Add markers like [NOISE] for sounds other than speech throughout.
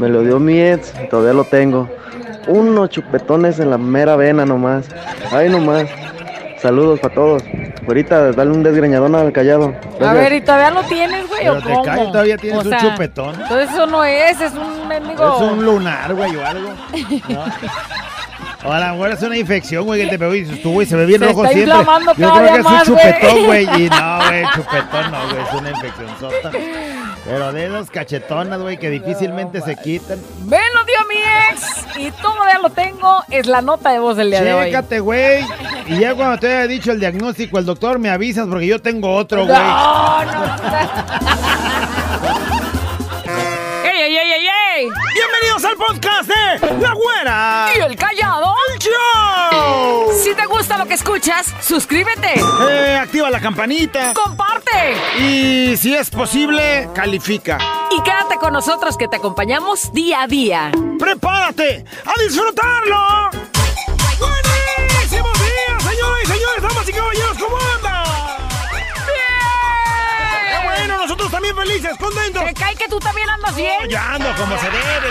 Me lo dio mi ex, todavía lo tengo. Unos chupetones en la mera vena nomás. Ay, nomás. Saludos para todos. Ahorita dale un desgreñadón al callado. A ver, ¿y todavía lo tienes, güey, o te cómo? cae, todavía tienes O un sea, chupetón. Entonces eso no es, es un mendigo... Es un lunar, güey, o algo. ¿no? [LAUGHS] O a lo mejor es una infección, güey, que te pegó y dices tú, güey, se ve bien Se rojo está siempre. inflamando Yo creo que es un chupetón, güey. Y no, güey, [LAUGHS] chupetón no, güey, es una infección sota. Pero de esas cachetonas, güey, que difícilmente se quitan. Me lo dio mi ex y todavía lo tengo. Es la nota de voz del día de hoy. Chécate, güey. Y ya cuando te haya dicho el diagnóstico, el doctor, me avisas porque yo tengo otro, güey. No, no. Bienvenidos al podcast de La Güera. ¿Y el callado? ¡Show! Si te gusta lo que escuchas, suscríbete, Eh, activa la campanita. comparte Y si es posible, califica. y quédate con nosotros que te acompañamos día a día. ¡Prepárate a disfrutarlo! Felices, contentos. ¿Te cae que tú también andas bien? Ya ando como se debe.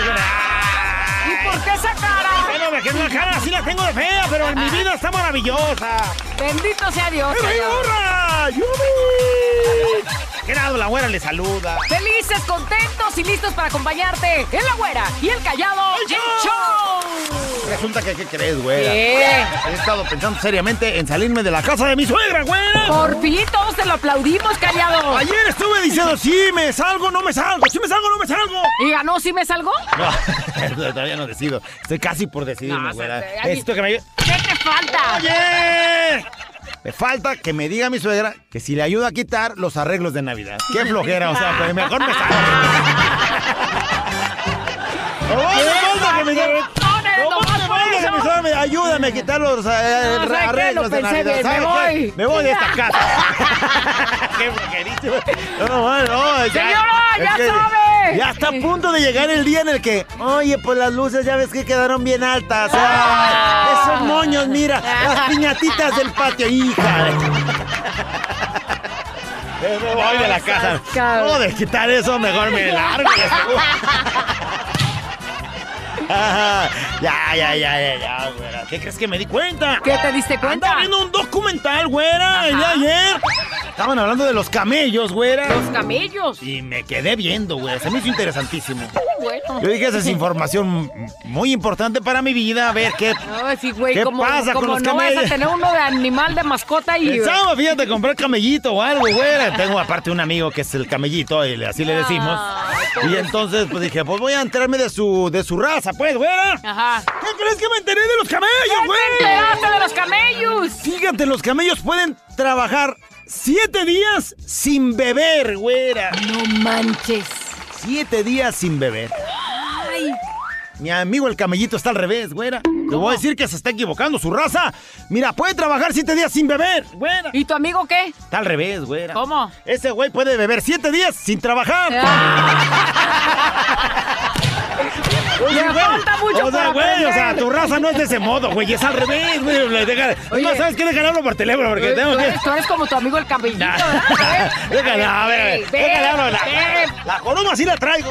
¿Y por qué esa cara? Bueno, me quedó la cara así la tengo de fea, pero mi vida está maravillosa. Bendito sea Dios. ¡Pero Señor. hurra! ¡Yumi! ¿Qué lado la güera le saluda? Felices, contentos y listos para acompañarte en la güera y el callado. ¡El ¡El show! show! Resulta que, ¿qué crees, güera? ¿Qué? He estado pensando seriamente en salirme de la casa de mi suegra, güera. Por fin todos te lo aplaudimos, callado. Ayer estuve diciendo, sí, me salgo, no me salgo, sí me salgo, no me salgo. ¿Y ganó si me salgo? [LAUGHS] No, todavía no decido. Estoy casi por decidirme, No, güera. ay, Esto que me. ¿Qué te falta? ¡Oye! Me falta que me diga mi suegra que si le ayuda a quitar los arreglos de Navidad. Qué flojera, o sea, pues mejor me salgo. [LAUGHS] ¿Cómo me falta que me diga- Pones, ¿Cómo me ayúdame a quitar los eh, arreglos Lo de Navidad? bien, ¿Sabe me voy. Me voy de esta [LAUGHS] casa. [LAUGHS] qué flojerísimo. No, no, ya- Señora, ya que sabe. Ya está a punto de llegar el día en el que, oye, pues las luces ya ves que quedaron bien altas. Ay, esos moños, mira, las piñatitas del patio, hija. [LAUGHS] Me voy de la casa. No, de quitar eso, mejor me largo. Ya, ya, ya, ya, ya, güera. ¿Qué crees que me di cuenta? ¿Qué te diste cuenta? Andaba viendo un documental, güera, el de ayer. Estaban hablando de los camellos, güera. Los camellos. Y me quedé viendo, güey. Se me hizo interesantísimo. Bueno. Yo dije, esa es información muy importante para mi vida. A ver qué. No, sí, güey, ¿Qué como, pasa con los no vas a camellos? tener uno de animal de mascota y... Pensaba, fíjate, comprar camellito o algo, güey. Tengo aparte un amigo que es el camellito, y así le decimos. Ay, Y entonces, pues dije, pues voy a enterarme de su, de su raza, pues, güera. Ajá. ¿Qué crees que me enteré de los camellos, ¿Qué te güey? enteraste de los camellos? Fíjate, los camellos pueden trabajar siete días sin beber, güera. No manches. Siete días sin beber. Ay, Mi amigo el camellito está al revés, güera. Le voy a decir que se está equivocando su raza. Mira, puede trabajar siete días sin beber, güera. ¿y tu amigo qué? Está al revés, güera. ¿Cómo? Ese güey puede beber siete días sin trabajar. Oye, [LAUGHS] Güey, falta mucho o sea, por güey, o sea, aprender. tu raza no es de ese modo, güey, es al revés, güey. le deja- Oye. no, ¿sabes qué? Déjale hablo por teléfono porque tengo tú, que... eres, tú eres como tu amigo el cabellito. ¿verdad? Déjale, a ver, [LAUGHS] hablo. ven, La, ven. la columna sí la traigo.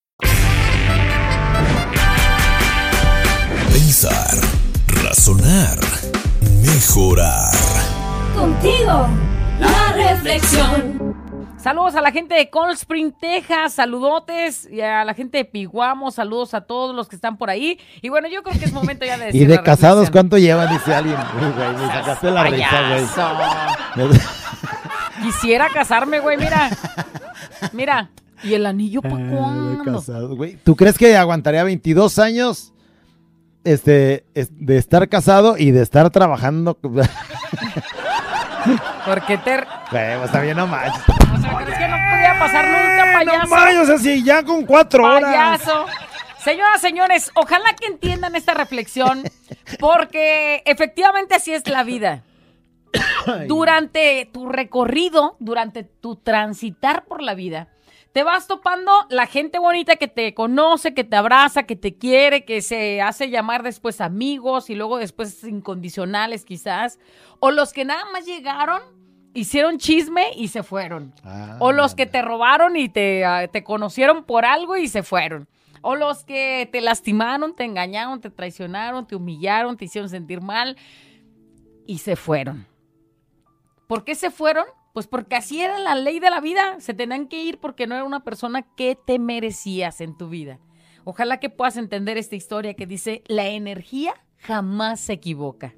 Pensar, razonar, mejorar. Contigo, la reflexión. Saludos a la gente de Cold Spring, Texas, saludotes, y a la gente de Piguamo, saludos a todos los que están por ahí. Y bueno, yo creo que es momento ya de [LAUGHS] decir ¿Y de la casados reflexión. cuánto llevan? Dice alguien. [LAUGHS] Uy, güey, me sacaste la risa, güey. [LAUGHS] Quisiera casarme, güey, mira. Mira. ¿Y el anillo para Ay, cuándo? güey. ¿Tú crees que aguantaría 22 años este, es- de estar casado y de estar trabajando? Porque te... [LAUGHS] pues también no manches. O sea, ¿crees que no podía pasar nunca, No payaso? manches, o sea, si ya con cuatro horas. payaso. Señoras, señores, ojalá que entiendan esta reflexión, porque efectivamente así es la vida. [COUGHS] Durante tu recorrido, durante tu transitar por la vida, te vas topando la gente bonita que te conoce, que te abraza, que te quiere, que se hace llamar después amigos y luego después incondicionales quizás, o los que nada más llegaron, hicieron chisme y se fueron. O los que te robaron y te, ah, te conocieron por algo y se fueron. O los que te lastimaron, te engañaron, te traicionaron, te humillaron, te hicieron sentir mal y se fueron. ¿Por qué se fueron? Pues porque así era la ley de la vida. Se tenían que ir porque no era una persona que te merecías en tu vida. Ojalá que puedas entender esta historia que dice, la energía jamás se equivoca.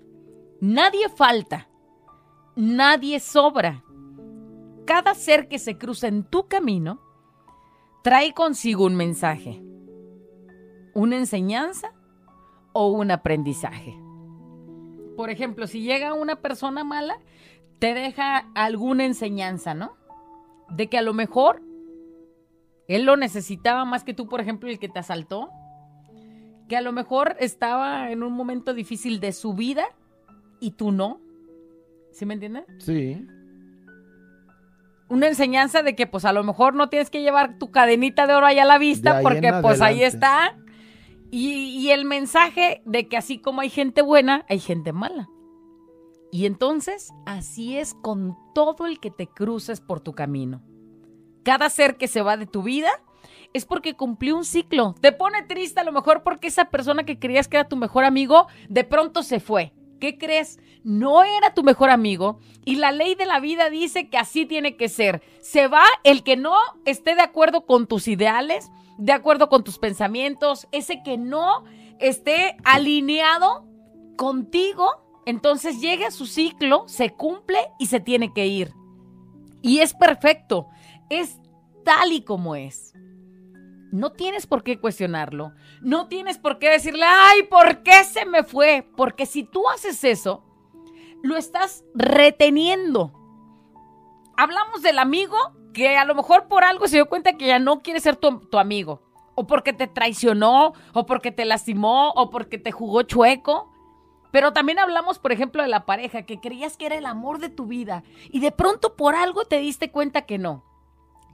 Nadie falta. Nadie sobra. Cada ser que se cruza en tu camino trae consigo un mensaje, una enseñanza o un aprendizaje. Por ejemplo, si llega una persona mala, te deja alguna enseñanza, ¿no? De que a lo mejor él lo necesitaba más que tú, por ejemplo, el que te asaltó. Que a lo mejor estaba en un momento difícil de su vida y tú no. ¿Sí me entiendes? Sí. Una enseñanza de que pues a lo mejor no tienes que llevar tu cadenita de oro ahí a la vista porque pues ahí está. Y, y el mensaje de que así como hay gente buena, hay gente mala. Y entonces así es con todo el que te cruces por tu camino. Cada ser que se va de tu vida es porque cumplió un ciclo. Te pone triste a lo mejor porque esa persona que creías que era tu mejor amigo de pronto se fue. ¿Qué crees? No era tu mejor amigo y la ley de la vida dice que así tiene que ser. Se va el que no esté de acuerdo con tus ideales, de acuerdo con tus pensamientos, ese que no esté alineado contigo, entonces llega su ciclo, se cumple y se tiene que ir. Y es perfecto, es tal y como es. No tienes por qué cuestionarlo. No tienes por qué decirle, ay, ¿por qué se me fue? Porque si tú haces eso, lo estás reteniendo. Hablamos del amigo que a lo mejor por algo se dio cuenta que ya no quiere ser tu, tu amigo. O porque te traicionó, o porque te lastimó, o porque te jugó chueco. Pero también hablamos, por ejemplo, de la pareja, que creías que era el amor de tu vida y de pronto por algo te diste cuenta que no.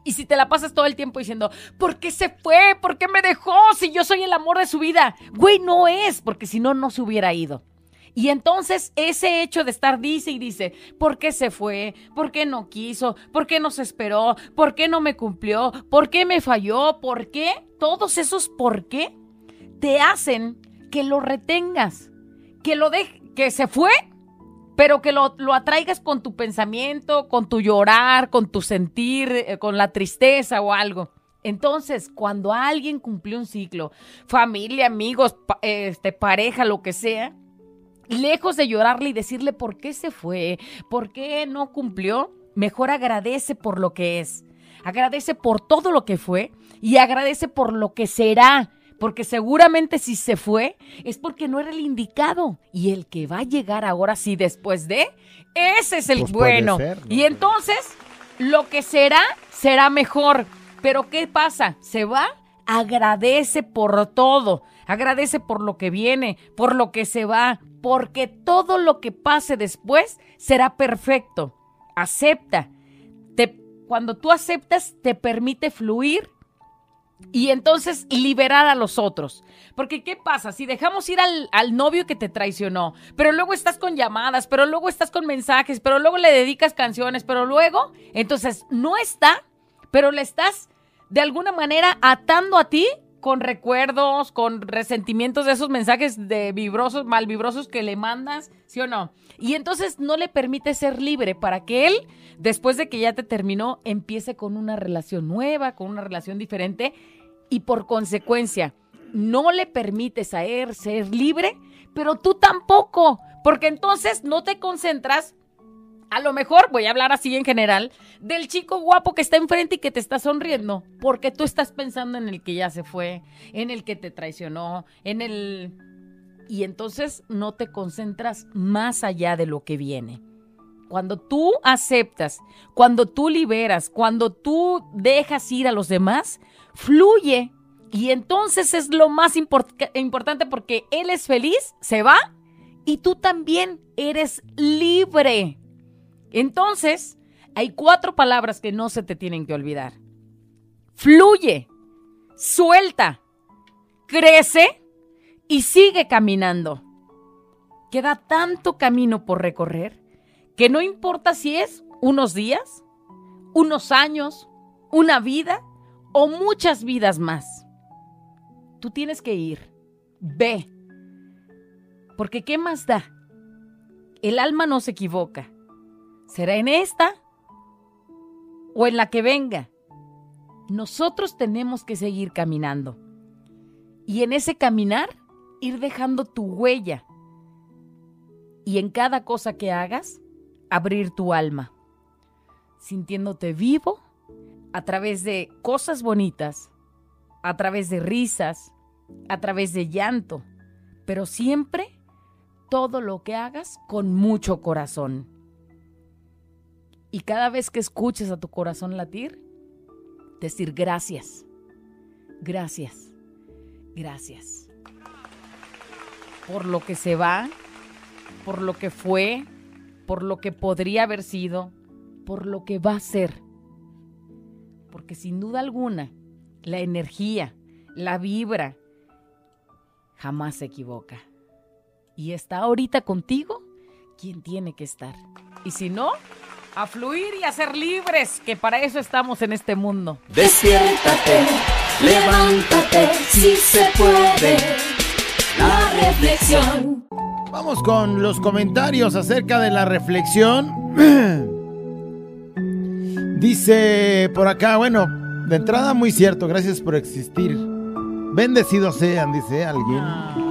Y si te la pasas todo el tiempo diciendo, ¿por qué se fue? ¿Por qué me dejó? Si yo soy el amor de su vida. Güey, no es, porque si no, no se hubiera ido. Y entonces ese hecho de estar dice y dice, ¿por qué se fue? ¿Por qué no quiso? ¿Por qué no se esperó? ¿Por qué no me cumplió? ¿Por qué me falló? ¿Por qué? Todos esos por qué te hacen que lo retengas, que lo de que se fue, pero que lo, lo atraigas con tu pensamiento, con tu llorar, con tu sentir, eh, con la tristeza o algo. Entonces, cuando alguien cumplió un ciclo, familia, amigos, este, pareja, lo que sea, lejos de llorarle y decirle por qué se fue, por qué no cumplió, mejor agradece por lo que es. Agradece por todo lo que fue y agradece por lo que será. Porque seguramente si se fue es porque no era el indicado. Y el que va a llegar ahora sí después de, ese es el Pues bueno. ser, ¿no? Y entonces, lo que será, será mejor. Pero ¿qué pasa? Se va, agradece por todo. Agradece por lo que viene, por lo que se va, porque todo lo que pase después será perfecto. Acepta. Te, cuando tú aceptas, te permite fluir y entonces liberar a los otros. Porque ¿qué pasa? Si dejamos ir al, novio que te traicionó, pero luego estás con llamadas, pero luego estás con mensajes, pero luego le dedicas canciones, pero luego, entonces no está, pero le estás de alguna manera atando a ti con recuerdos, con resentimientos de esos mensajes de vibrosos, mal vibrosos que le mandas, ¿sí o no? Y entonces no le permite ser libre para que él, después de que ya te terminó, empiece con una relación nueva, con una relación diferente y por consecuencia no le permites a él ser libre, pero tú tampoco, porque entonces no te concentras a lo mejor, voy a hablar así en general, del chico guapo que está enfrente y que te está sonriendo, porque tú estás pensando en el que ya se fue, en el que te traicionó, en el... Y entonces no te concentras más allá de lo que viene. cuando tú aceptas, cuando tú liberas, cuando tú dejas ir a los demás, fluye. Y entonces es lo más import- importante porque él es feliz, se va y tú también eres libre. Entonces, hay cuatro palabras que no se te tienen que olvidar. Fluye, suelta, crece y sigue caminando. Queda tanto camino por recorrer que no importa si es unos días, unos años, una vida o muchas vidas más. Tú tienes que ir. Ve. Porque ¿qué más da? El alma no se equivoca. ¿Será en esta o en la que venga? Nosotros tenemos que seguir caminando. Y en ese caminar, ir dejando tu huella. Y en cada cosa que hagas, abrir tu alma. Sintiéndote vivo a través de cosas bonitas, a través de risas, a través de llanto, pero siempre todo lo que hagas con mucho corazón. Y cada vez que escuches a tu corazón latir, decir gracias, gracias, gracias. Por lo que se va, por lo que fue, por lo que podría haber sido, por lo que va a ser. Porque sin duda alguna, la energía, la vibra, jamás se equivoca. Y está ahorita contigo quien tiene que estar. Y si no, a fluir y a ser libres, que para eso estamos en este mundo. Despiértate, levántate, si se puede. La reflexión. Vamos con los comentarios acerca de la reflexión. [CLEARS THROAT] Dice por acá, bueno, de entrada muy cierto, gracias por existir. Bendecidos sean, dice alguien.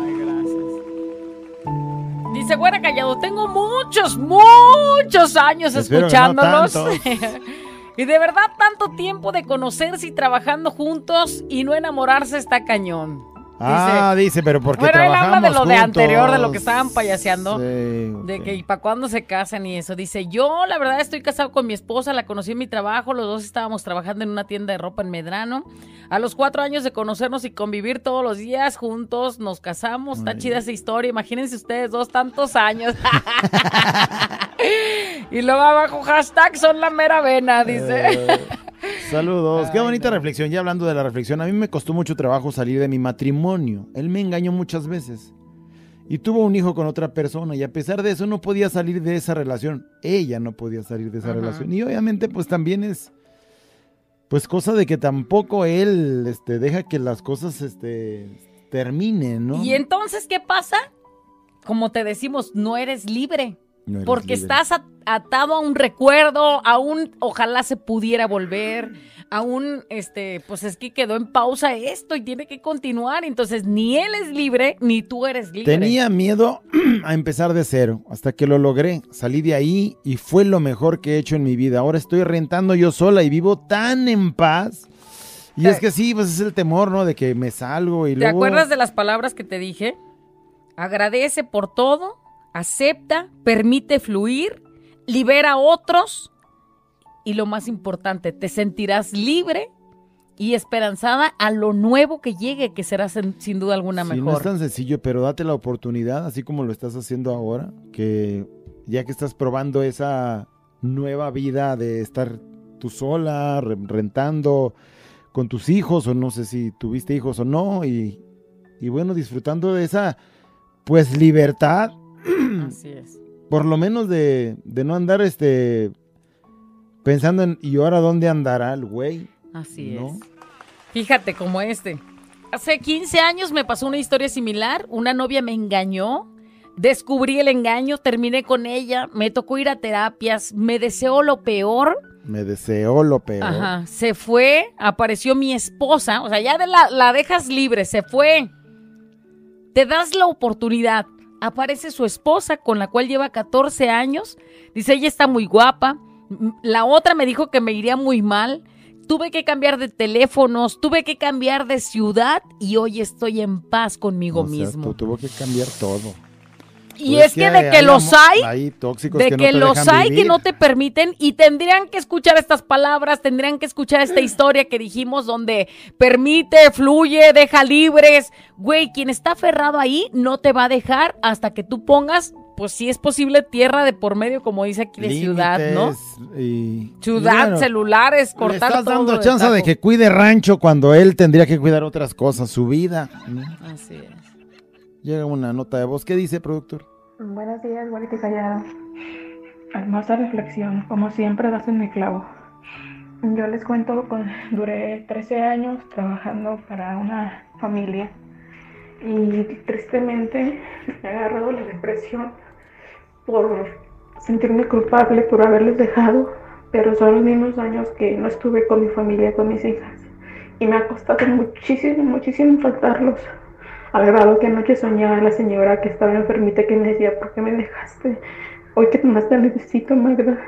Güera callado, tengo muchos, muchos años Espero que no escuchándolos. [LAUGHS] y de verdad, tanto tiempo de conocerse y trabajando juntos y no enamorarse está cañón. Ah, dice, pero porque Bueno, él trabajamos habla de lo de anterior, de lo juntos. que estaban payaseando. Sí, De que para cuándo se casan y eso. Dice, yo la verdad estoy casado con mi esposa, la conocí en mi trabajo, los dos estábamos trabajando en una tienda de ropa en Medrano. A los cuatro años de conocernos y convivir todos los días juntos, nos casamos. Está chida esa historia. Imagínense ustedes dos tantos años. [LAUGHS] y luego abajo, hashtag son la mera vena, dice. Eh, saludos. Qué bonita reflexión. Ya hablando de la reflexión, a mí me costó mucho trabajo salir de mi matrimonio. Él me engañó muchas veces. Y tuvo un hijo con otra persona y a pesar de eso no podía salir de esa relación. Ella no podía salir de esa Ajá. relación. Y obviamente pues también es pues cosa de que tampoco él este deja que las cosas este terminen, ¿no? Y entonces, ¿qué pasa? Como te decimos, no eres libre. No Porque libre. estás at- atado a un recuerdo, a un ojalá se pudiera volver, a un este, pues es que quedó en pausa esto y tiene que continuar. Entonces, ni él es libre, ni tú eres libre. Tenía miedo [CLEARS THROAT] a empezar de cero, hasta que lo logré. Salí de ahí y fue lo mejor que he hecho en mi vida. Ahora estoy rentando yo sola y vivo tan en paz. Y es que sí, pues es el temor, ¿no? De que me salgo y ¿Te luego... acuerdas de las palabras que te dije? Agradece por todo, acepta, permite fluir, libera a otros y lo más importante, te sentirás libre y esperanzada a lo nuevo que llegue, que será sin, duda alguna Sí, no es mejor. tan sencillo, pero date la oportunidad, así como lo estás haciendo ahora, que ya que estás probando esa nueva vida de estar tú sola, re- rentando con tus hijos, o no sé si tuviste hijos o no, y, y bueno, disfrutando de esa, pues, libertad, Así es. por lo menos de, de no andar, este, pensando en, ¿y ahora dónde andará el güey? Así ¿No? es. Fíjate como este. Hace 15 años me pasó una historia similar. Una novia me engañó. Descubrí el engaño, terminé con ella, me tocó ir a terapias, me deseó lo peor. Me deseo lo peor. Ajá, se fue, apareció mi esposa, o sea, ya de la, la dejas libre, se fue. Te das la oportunidad. Aparece su esposa con la cual lleva 14 años. Dice, ella está muy guapa. La otra me dijo que me iría muy mal. Tuve que cambiar de teléfonos, tuve que cambiar de ciudad y hoy estoy en paz conmigo O sea, mismo. tu- tuvo que cambiar todo. Y Pues es que de que los hay, tóxicos de que, que, no te los hay que no te permiten y tendrían que escuchar estas palabras, tendrían que escuchar esta historia que dijimos donde permite, fluye, deja libres. Güey, quien está aferrado ahí no te va a dejar hasta que tú pongas, pues si es posible, tierra de por medio, como dice aquí de ciudad, ¿no? Y- Ciudad, bueno, celulares, Le cortar estás todo dando chance de que cuide rancho cuando él tendría que cuidar otras cosas, su vida. ¿no? Así es. Llega una nota de voz. ¿Qué dice, productor? Buenos días, Guarita y Callado. Hermosa reflexión, como siempre das en mi clavo. Yo les cuento, con, duré 13 años trabajando para una familia y tristemente me ha agarrado la depresión por sentirme culpable por haberles dejado, pero son los mismos años que no estuve con mi familia, con mis hijas. Y me ha costado muchísimo, muchísimo faltarlos. Al grado que anoche soñé a la señora que estaba enfermita que me decía, ¿por qué me dejaste? Hoy que más te necesito, Magda.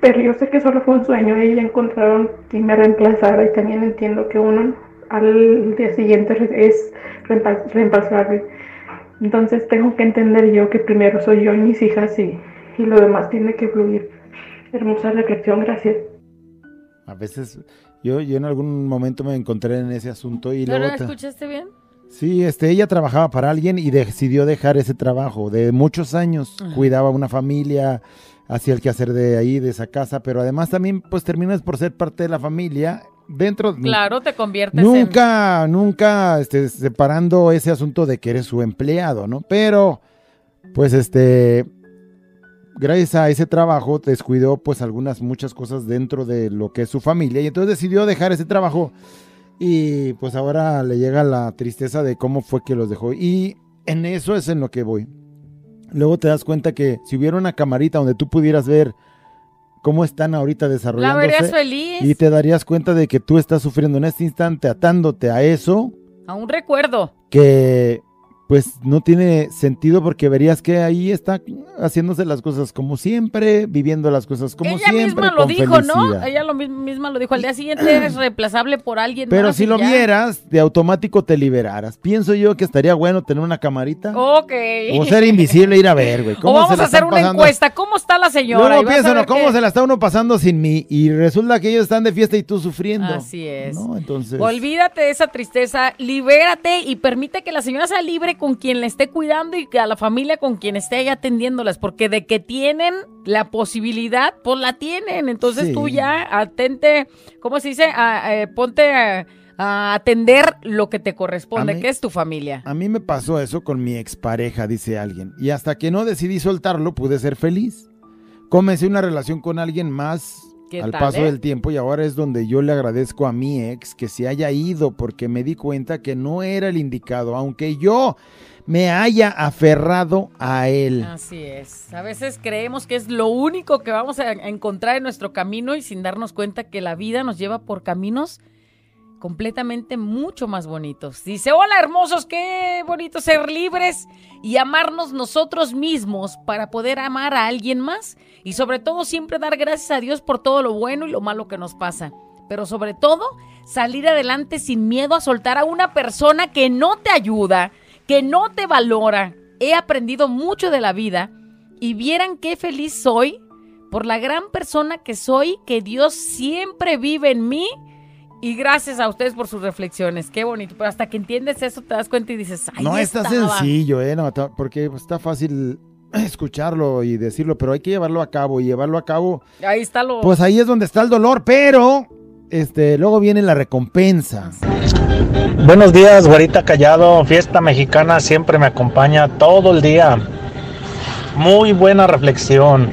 Pero yo sé que solo fue un sueño y ya encontraron quien me reemplazara y también entiendo que uno al día siguiente es reemplazable. Entonces tengo que entender yo que primero soy yo y mis hijas y, y lo demás tiene que fluir. Hermosa reflexión, gracias. A veces yo, yo en algún momento me encontré en ese asunto y ¿Pero luego... te- escuchaste bien? Sí, este, ella trabajaba para alguien y decidió dejar ese trabajo de muchos años. Ajá. Cuidaba una familia, hacía el quehacer de ahí, de esa casa, pero además también pues terminas por ser parte de la familia dentro... Claro, te conviertes en... Nunca, nunca este, separando ese asunto de que eres su empleado, ¿no? Pero, pues este, gracias a ese trabajo descuidó pues algunas, muchas cosas dentro de lo que es su familia y entonces decidió dejar ese trabajo y pues ahora le llega la tristeza de cómo fue que los dejó y en eso es en lo que voy. Luego te das cuenta que si hubiera una camarita donde tú pudieras ver cómo están ahorita La desarrollándose verías feliz. y te darías cuenta de que tú estás sufriendo en este instante atándote a eso A un recuerdo. que pues no tiene sentido porque verías que ahí está haciéndose las cosas como siempre, viviendo las cosas como Ella siempre. misma lo dijo, ¿no? Ella lo mi- misma lo dijo. Al día siguiente eres [CLEARS THROAT] reemplazable por alguien Pero más si lo ya. vieras, de automático te liberaras. Pienso yo que estaría bueno tener una camarita Ok. o ser invisible e ir a ver, güey. [LAUGHS] O ¿Cómo vamos a hacer una pasando? encuesta. ¿Cómo está la señora? Y Luego ver ¿cómo que- se la está uno pasando sin mí? Y resulta que ellos están de fiesta y tú sufriendo. Así es. ¿no? Entonces, Olvídate de esa tristeza, libérate y permite que la señora sea libre con quien le esté cuidando y que a la familia con quien esté ahí atendiéndolas, porque de que tienen la posibilidad, pues la tienen. Entonces Sí. tú ya atente, ¿cómo se dice? A- eh, ponte a, a atender lo que te corresponde, mí- que es tu familia. A mí me pasó eso con mi expareja, dice alguien. Y hasta que no decidí soltarlo, pude ser feliz. Comencé una relación con alguien más ¿Qué al tal, paso eh? del tiempo y ahora es donde yo le agradezco a mi ex que se haya ido porque me di cuenta que no era el indicado, aunque yo me haya aferrado a él. Así es. A veces creemos que es lo único que vamos a encontrar en nuestro camino y sin darnos cuenta que la vida nos lleva por caminos completamente mucho más bonitos. Dice, hola hermosos, qué bonito ser libres y amarnos nosotros mismos para poder amar a alguien más y sobre todo siempre dar gracias a Dios por todo lo bueno y lo malo que nos pasa. Pero sobre todo, salir adelante sin miedo a soltar a una persona que no te ayuda, que no te valora. He aprendido mucho de la vida y vieran qué feliz soy por la gran persona que soy, que Dios siempre vive en mí. Y gracias a ustedes por sus reflexiones. Qué bonito. Pero hasta que entiendes eso, te das cuenta y dices, ay, no está estaba". sencillo, ¿eh? No, porque está fácil [CLEARS THROAT] escucharlo y decirlo, pero hay que llevarlo a cabo y llevarlo a cabo. Ahí está lo. Pues ahí es donde está el dolor, pero este luego viene la recompensa. Buenos días, güerita callado. Fiesta mexicana siempre me acompaña todo el día. Muy buena reflexión.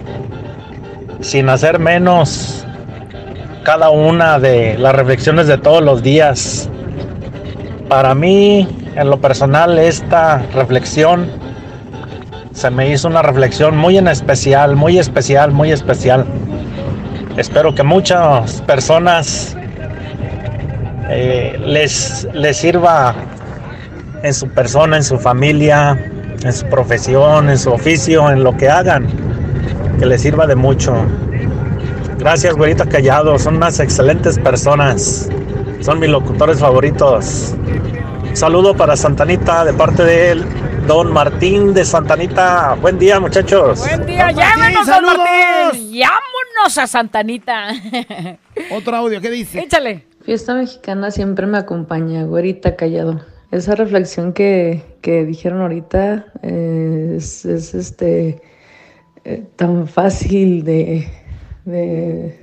Sin hacer menos cada una de las reflexiones de todos los días. Para mí, en lo personal, esta reflexión se me hizo una reflexión muy en especial, muy especial, muy especial. Espero que muchas personas eh, les, les sirva en su persona, en su familia, en su profesión, en su oficio, en lo que hagan, que les sirva de mucho. Gracias, güerita Callado, son unas excelentes personas, son mis locutores favoritos. Saludo para Santanita de parte de él, don Martín de Santanita. Buen día, muchachos. Buen día, Don llámanos, Martín, don. Martín. Llámonos a Santanita. [LAUGHS] Otro audio, ¿qué dice? Échale. Fiesta mexicana siempre me acompaña, güerita callado. Esa reflexión que, que dijeron ahorita eh, es, es, este eh, tan fácil de, de,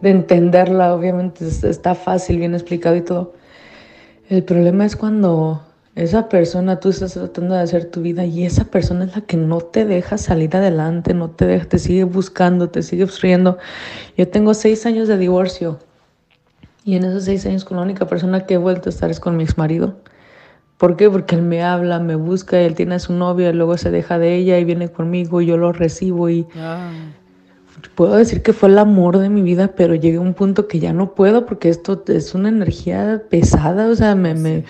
de entenderla, obviamente es- está fácil, bien explicado y todo. El problema es cuando esa persona, tú estás tratando de hacer tu vida y esa persona es la que no te deja salir adelante, no te deja, te sigue buscando, te sigue obstruyendo. Yo tengo seis años de divorcio. Y en esos seis años con la única persona que he vuelto a estar es con mi ex marido. ¿Por qué? Porque él me habla, me busca, él tiene a su novia, luego se deja de ella y viene conmigo y yo lo recibo y puedo decir que fue el amor de mi vida, pero llegué a un punto que ya no puedo porque esto es una energía pesada, o sea, me, me,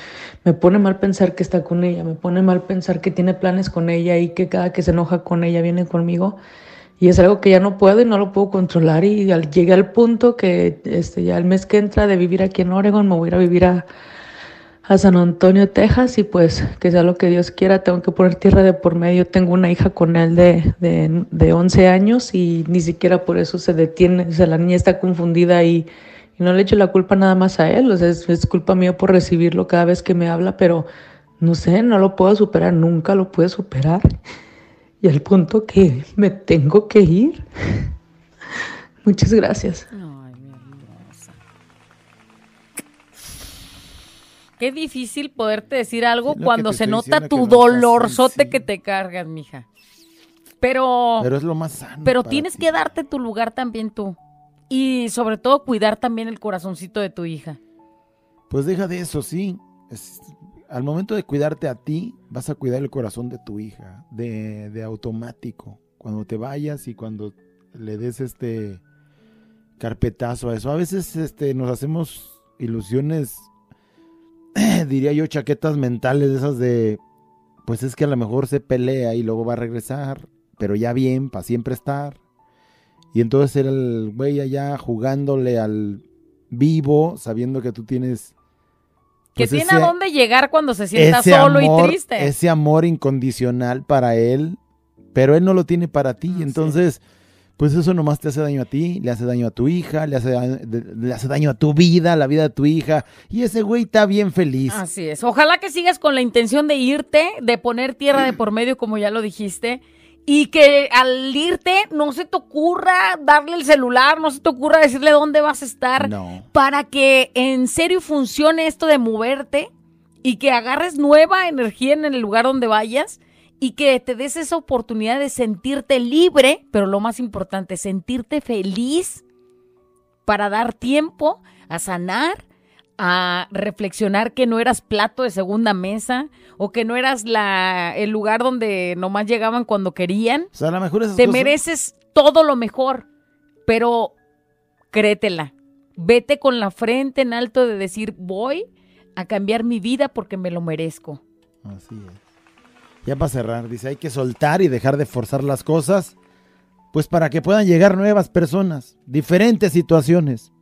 me pone mal pensar que está con ella, me pone mal pensar que tiene planes con ella y que cada que se enoja con ella viene conmigo. Y es algo que ya no puedo y no lo puedo controlar y al- llegué al punto que este, ya el mes que entra de vivir aquí en Oregon me voy a ir a vivir a, a San Antonio, Texas y pues que sea lo que Dios quiera, tengo que poner tierra de por medio, tengo una hija con él de, de, de 11 años y ni siquiera por eso se detiene, o sea, la niña está confundida y, no le echo la culpa nada más a él, o sea, es, culpa mía por recibirlo cada vez que me habla, pero no sé, no lo puedo superar, nunca lo pude superar. Y al punto que me tengo que ir. [LAUGHS] Muchas gracias. Qué difícil poderte decir algo Sí, cuando se nota tu no dolorzote que te cargas, mija. Pero, Pero pero, es lo más sano. para tienes ti. que darte tu lugar también tú. Y sobre todo cuidar también el corazoncito de tu hija. Pues deja de eso, sí. Es- al momento de cuidarte a ti, vas a cuidar el corazón de tu hija, de, de automático. Cuando te vayas y cuando le des este carpetazo a eso. A veces este, nos hacemos ilusiones, [CLEARS THROAT] diría yo, chaquetas mentales esas de, pues es que a lo mejor se pelea y luego va a regresar, pero ya bien, para siempre estar. Y entonces era el güey allá jugándole al vivo, sabiendo que tú tienes Que pues, tiene ese- a dónde llegar cuando se sienta solo amor, y triste. Ese amor incondicional para él, pero él no lo tiene para ti. Así entonces, pues eso nomás te hace daño a ti, le hace daño a tu hija, le hace, daño- de- le hace daño a tu vida, a la vida de tu hija. Y ese güey está bien feliz. Así es. Ojalá que sigas con la intención de irte, de poner tierra de por medio, como ya lo dijiste. Y que al irte no se te ocurra darle el celular, no se te ocurra decirle dónde vas a estar. No. Para que en serio funcione esto de moverte y que agarres nueva energía en el lugar donde vayas y que te des esa oportunidad de sentirte libre, pero lo más importante, sentirte feliz para dar tiempo a sanar, a reflexionar que no eras plato de segunda mesa o que no eras la, el lugar donde nomás llegaban cuando querían. O sea, a lo mejor esas Te cosas- mereces todo lo mejor, pero créetela. Vete con la frente en alto de decir, voy a cambiar mi vida porque me lo merezco. Así es. Ya para cerrar, dice, hay que soltar y dejar de forzar las cosas, pues para que puedan llegar nuevas personas, diferentes situaciones.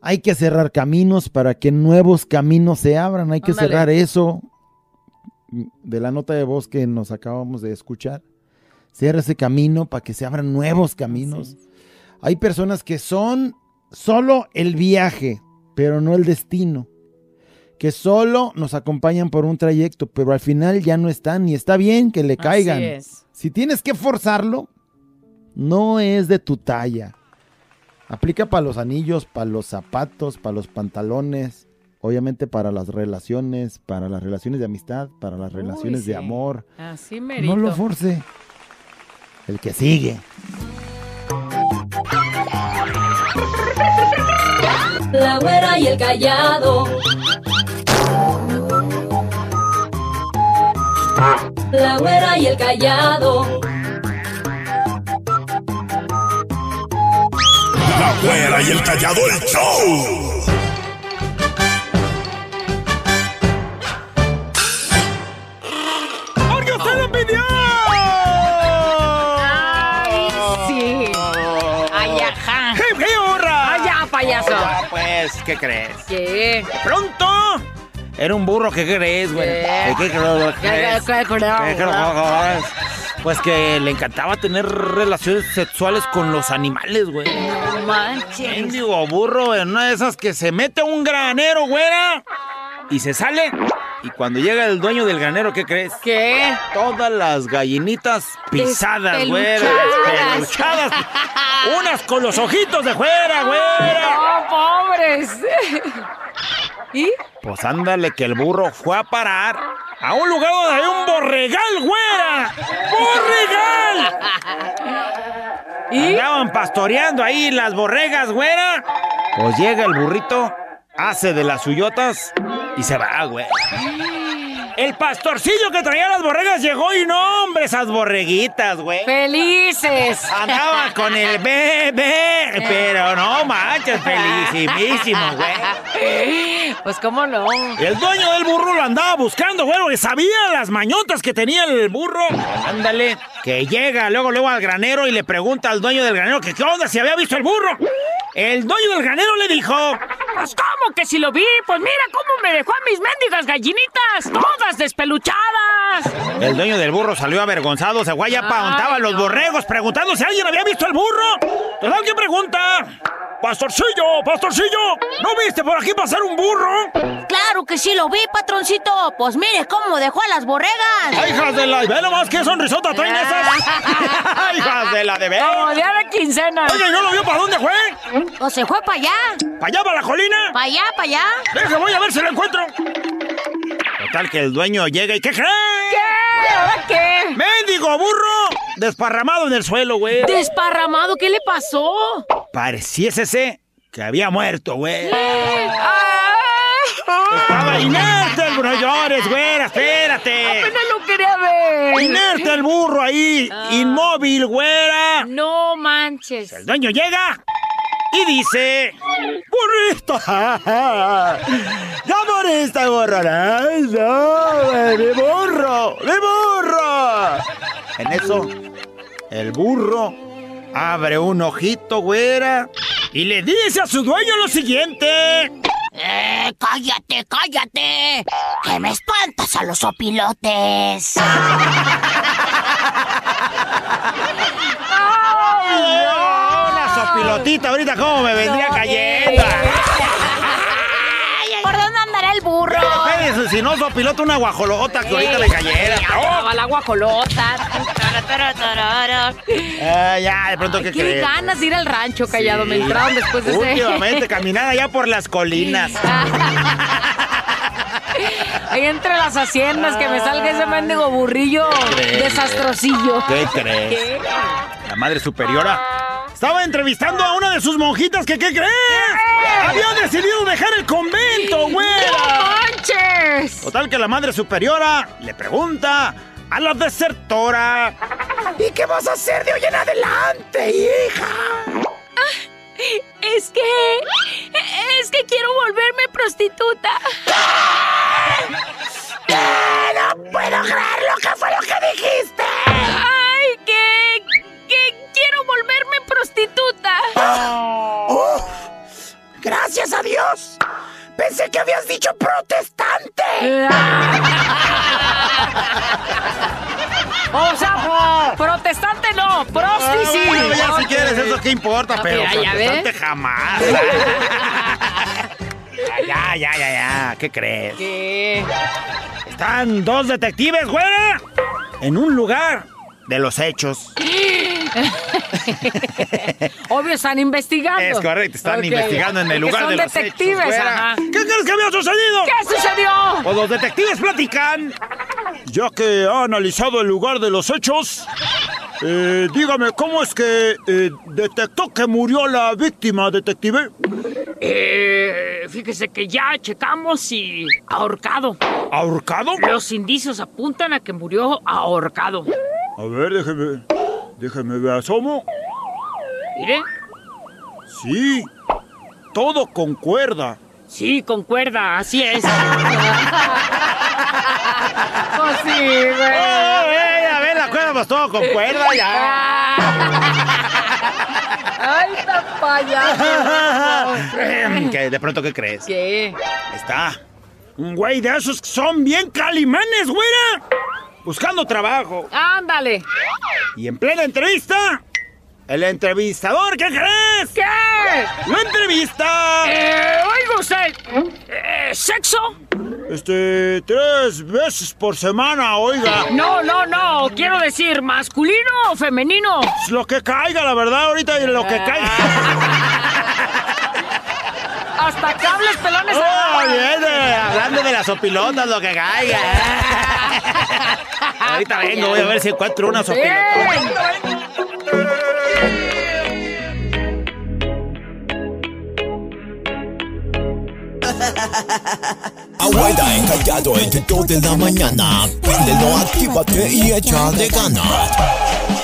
Hay que cerrar caminos para que nuevos caminos se abran, hay que Ándale. cerrar eso de la nota de voz que nos acabamos de escuchar. Cierra ese camino para que se abran nuevos caminos. Hay personas que son solo el viaje, pero no el destino que solo nos acompañan por un trayecto, pero al final ya no están y está bien que le caigan. Así es. Si tienes que forzarlo, no es de tu talla. Aplica para los anillos, para los zapatos, para los pantalones, obviamente para las relaciones, para las relaciones de amistad, para las relaciones Uy, de sí. amor. Así No merito. lo force. El que sigue. La güera y el callado. La güera y el callado. La güera y el callado el show. ¡Porque usted lo pidió! Sí. Ay, ajá. ¡Hip, hip, hurra! Ay, ya, payaso. Ya, pues, ¿qué crees? ¿Qué? Pronto Era un burro, ¿qué crees, güey? ¿Qué? ¿Qué crees? Pues que le encantaba tener relaciones sexuales con los animales, güey. No manches. Mendigo burro, en una de esas que se mete a un granero, güera, y se sale. Y cuando llega el dueño del granero, ¿qué crees? ¿Qué? Todas las gallinitas pisadas, güera. Despeluchadas. [LAUGHS] Unas con los ojitos de fuera, güera. No, pobres. ¿Y? Pues ándale que el burro fue a parar a un lugar donde hay un borregal, güera. ¡Borregal! ¿Y? Andaban pastoreando ahí las borregas, güera. Pues llega el burrito, hace de las suyotas y se va, güey. El pastorcillo que traía las borregas llegó y no, hombre, esas borreguitas, güey. ¡Felices! Andaba con el bebé, pero no manches, felicísimo, güey. Pues cómo no. El dueño del burro lo andaba buscando, güey, porque sabía las mañotas que tenía el burro. Ándale, que llega luego, luego al granero y le pregunta al dueño del granero que qué onda, si había visto el burro. El dueño del granero le dijo, Pues cómo que si lo vi, pues mira cómo me dejó a mis mendigas gallinitas, todas despeluchadas. El dueño del burro salió avergonzado, se guaya pa' los borregos, preguntando si alguien había visto el burro. Entonces alguien pregunta, Pastorcillo, pastorcillo, ¿no viste por aquí pasar un burro? Claro que sí lo vi, patroncito. Pues mire cómo dejó a las borregas. ¡Ay, hijas de la... ¡Ve nomás qué sonrisota traen esas! [LAUGHS] ¡Ay, hijas de la de ver! Como día de quincena. Oye, ¿y no lo vio para dónde fue? O se fue para allá. ¿Para allá, para la colina? Para allá, para allá. Deje, voy a ver si lo encuentro. Total que el dueño llega y ¿qué cree? ¿Qué? ¿Ahora qué? ¡Mendigo burro! Desparramado en el suelo, güey. Desparramado, ¿qué le pasó? Pareciésese que había muerto, güey. Ah. Estaba inerte el burro. No llores, güera, espérate. Apenas lo quería ver. Inerte el burro ahí, inmóvil, güera. No manches. El dueño llega y dice: ¡Burrito! ¡Ya moriste, burro! ¡No, mi burro! ¡Mi burro! En eso, el burro abre un ojito, güera, y le dice a su dueño lo siguiente. Eh, cállate, cállate. Que me espantas a los opilotes. [LAUGHS] Una sopilotita ahorita, ¿cómo me vendría cayendo? ¿Por dónde andará el burro? Espérese, si no sopilota una guajolota que ahorita le cayera. Estaba la guajolota. Ah, ya, de pronto, ¿qué Qué crees? ganas de ir al rancho, callado. Me entraron después de ese. Últimamente, caminar allá por las colinas. [LAUGHS] Ahí entre las haciendas que me salga ese mendigo burrillo desastrosillo. ¿Qué crees? ¿Qué? La madre superiora estaba entrevistando a una de sus monjitas que, ¿qué crees? Había decidido dejar el convento, ¡No güera. manches! Total que la madre superiora le pregunta a la desertora. ¿Y qué vas a hacer de hoy en adelante, hija? Es que. Es que quiero volverme prostituta. ¡No puedo creer lo que fue lo que dijiste! ¡Ay, que. que quiero volverme prostituta! ¡Oh! ¡Gracias a Dios! Pensé que habías dicho protestante. [LAUGHS] O sea, [LAUGHS] protestante no, prosti sí. Ah, bueno, ya si quieres, eso qué importa, pero ya protestante ve. jamás. [LAUGHS] ya, ya, ya, ya. ¿Qué crees? ¿Qué? Están dos detectives, güera, en un lugar de los hechos. [LAUGHS] Obvio, están investigando. Es correcto, están investigando en el lugar son de los detectives, hechos, ajá. ¿Qué crees que había sucedido? ¿Qué sucedió? Pues los detectives platican. Ya que ha analizado el lugar de los hechos, eh, dígame, ¿cómo es que eh, detectó que murió la víctima, detective? Eh, fíjese que ya checamos y ahorcado. ¿Ahorcado? Los indicios apuntan a que murió ahorcado. A ver, déjeme, déjeme ver, asomo. Mire, Sí, todo concuerda. sí, concuerda, así es. [LAUGHS] pues sí, güey. Oh, eh, a ver, la cuerda, pues todo concuerda ya. [LAUGHS] Ay, está payaso. [LAUGHS] ¿Qué, ¿De pronto qué crees? ¿Qué? Está Un güey de esos que son bien calimanes, güera. Buscando trabajo. Ándale. Y en plena entrevista, el entrevistador, ¿qué crees? ¿Qué? ¡Lo entrevista! Eh, oiga usted, eh, ¿sexo? Este, tres veces por semana, oiga. No, no, no, quiero decir, ¿masculino o femenino? Es lo que caiga, la verdad, ahorita y lo que caiga. [LAUGHS] Hasta cables pelones. Oh, viene, hablando de las opilotas, lo que caiga. [LAUGHS] ahorita vengo, voy a ver si encuentro una sopilota. Abuela encallado entre 2 de la mañana. Préndelo, actívate y échale ganas.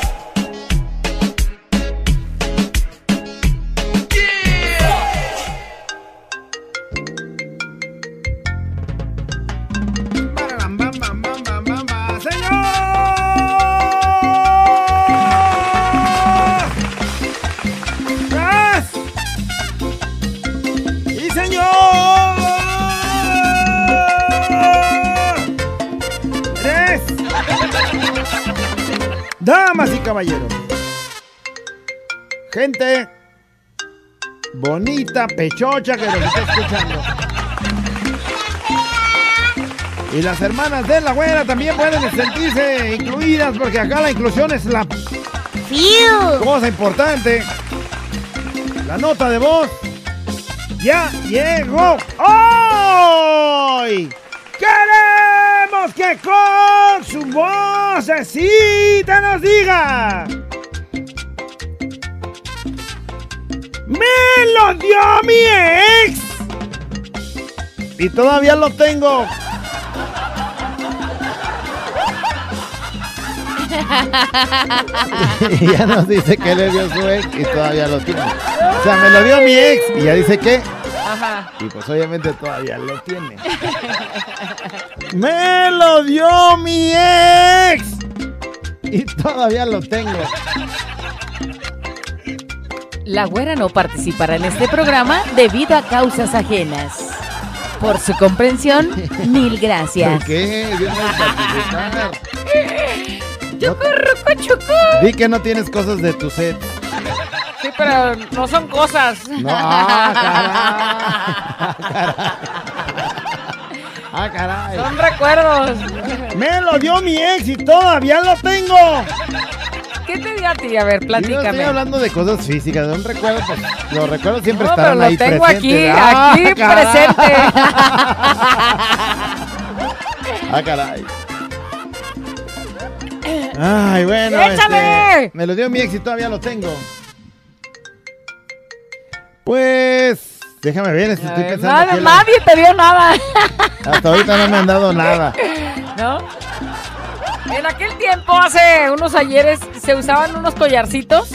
Damas y caballeros. Gente bonita, pechocha que nos está escuchando. Y las hermanas de la güera también pueden sentirse incluidas porque acá la inclusión es la cosa importante. La nota de voz ya llegó. ¡Hoy! Queremos que con su vocecita nos diga. ¡Me lo dio mi ex! Y todavía lo tengo. [LAUGHS] y ya nos dice que le dio su ex y todavía lo tiene. O sea, me lo dio mi ex y ya dice que. Ajá. Y pues obviamente todavía lo tiene. [LAUGHS] ¡Me lo dio mi ex! Y todavía lo tengo. La güera no participará en este programa debido a causas ajenas. Por su comprensión, [LAUGHS] mil gracias. ¿Por qué? Dios no chucu. Di [LAUGHS] que no tienes cosas de tu set. Sí, pero no son cosas. No, ah, caray. Ah, caray. Son recuerdos. Me lo dio mi ex y todavía lo tengo. ¿Qué te dio a ti? A ver, Yo no estoy platícame. hablando de cosas físicas, de un recuerdo, pues los recuerdos siempre No, pero estarán lo ahí tengo presentes. aquí, Ah, aquí caray. presente. [LAUGHS] Ah, caray. Ay, bueno. ¡Échale! este, me lo dio mi ex y todavía lo tengo. Pues, déjame ver, estoy pensando. nada, nadie te dio nada. Hasta ahorita no me han dado nada. [LAUGHS] ¿No? En aquel tiempo, hace unos ayeres, se usaban unos collarcitos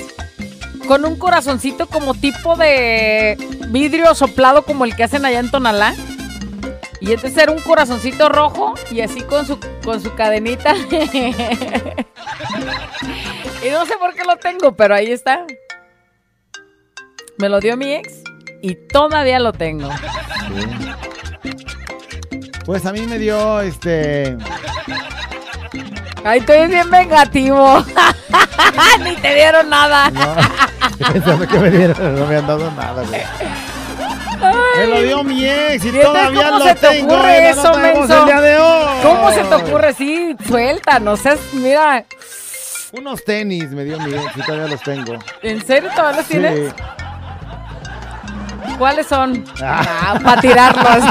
con un corazoncito como tipo de vidrio soplado como el que hacen allá en Tonalá. Y entonces era un corazoncito rojo y así con su, con su cadenita. [LAUGHS] y no sé por qué lo tengo, pero ahí está. Me lo dio mi ex y todavía lo tengo. Pues a mí me dio este. Ay, eres bien vengativo. [LAUGHS] Ni te dieron nada. [LAUGHS] Estoy pensando que me dieron, no me han dado nada, güey. Me lo dio mi ex y ¿Y entonces todavía cómo lo se te ocurre eso, voz menso? el día de hoy. ¿Cómo se te ocurre? Sí, suelta, no seas, mira, Unos tenis me dio mi ex y todavía los tengo. ¿en serio todavía los tienes? ¿Cuáles son? Ah. Ah, para tirarlos.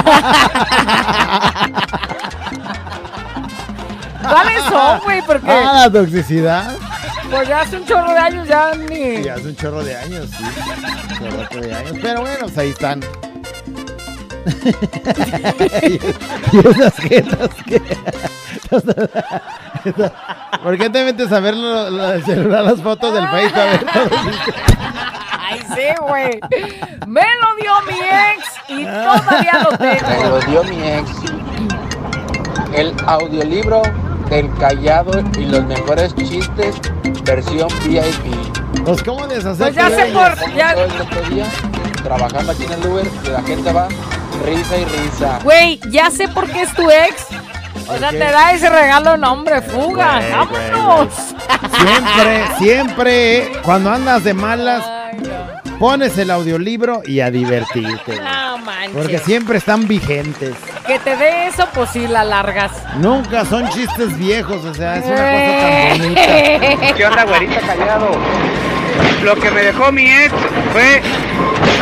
¿Cuáles son, güey? Porque Ah, la toxicidad. pues ya hace un chorro de años ya ni... Sí, hace un chorro de años, sí. Un chorro de años. Pero bueno, pues ahí están. [LAUGHS] y esas jetas que. [LAUGHS] ¿Por qué te metes a ver lo, lo del celular, las fotos del Facebook? A ver, Ay, sí, güey. Me lo dio mi ex y todavía lo Me tengo. lo dio mi ex. El audiolibro del callado y los mejores chistes, versión VIP. pues, ¿cómo deshacer Pues ya sé por... Ya, todo el otro día, trabajando aquí en el Uber, y la gente va risa y risa. Güey, ya sé por qué es tu ex. O sea, qué? te da ese regalo, no, hombre, fuga. Güey, ¡Vámonos! Siempre, siempre, eh, cuando andas de malas, pones el audiolibro y a divertirte. [LAUGHS] No manches. Porque siempre están vigentes. Que te dé eso, pues sí, la largas. Nunca son chistes viejos, o sea, es una Eh. cosa tan bonita. ¿Qué onda, güerita callado? Lo que me dejó mi ex fue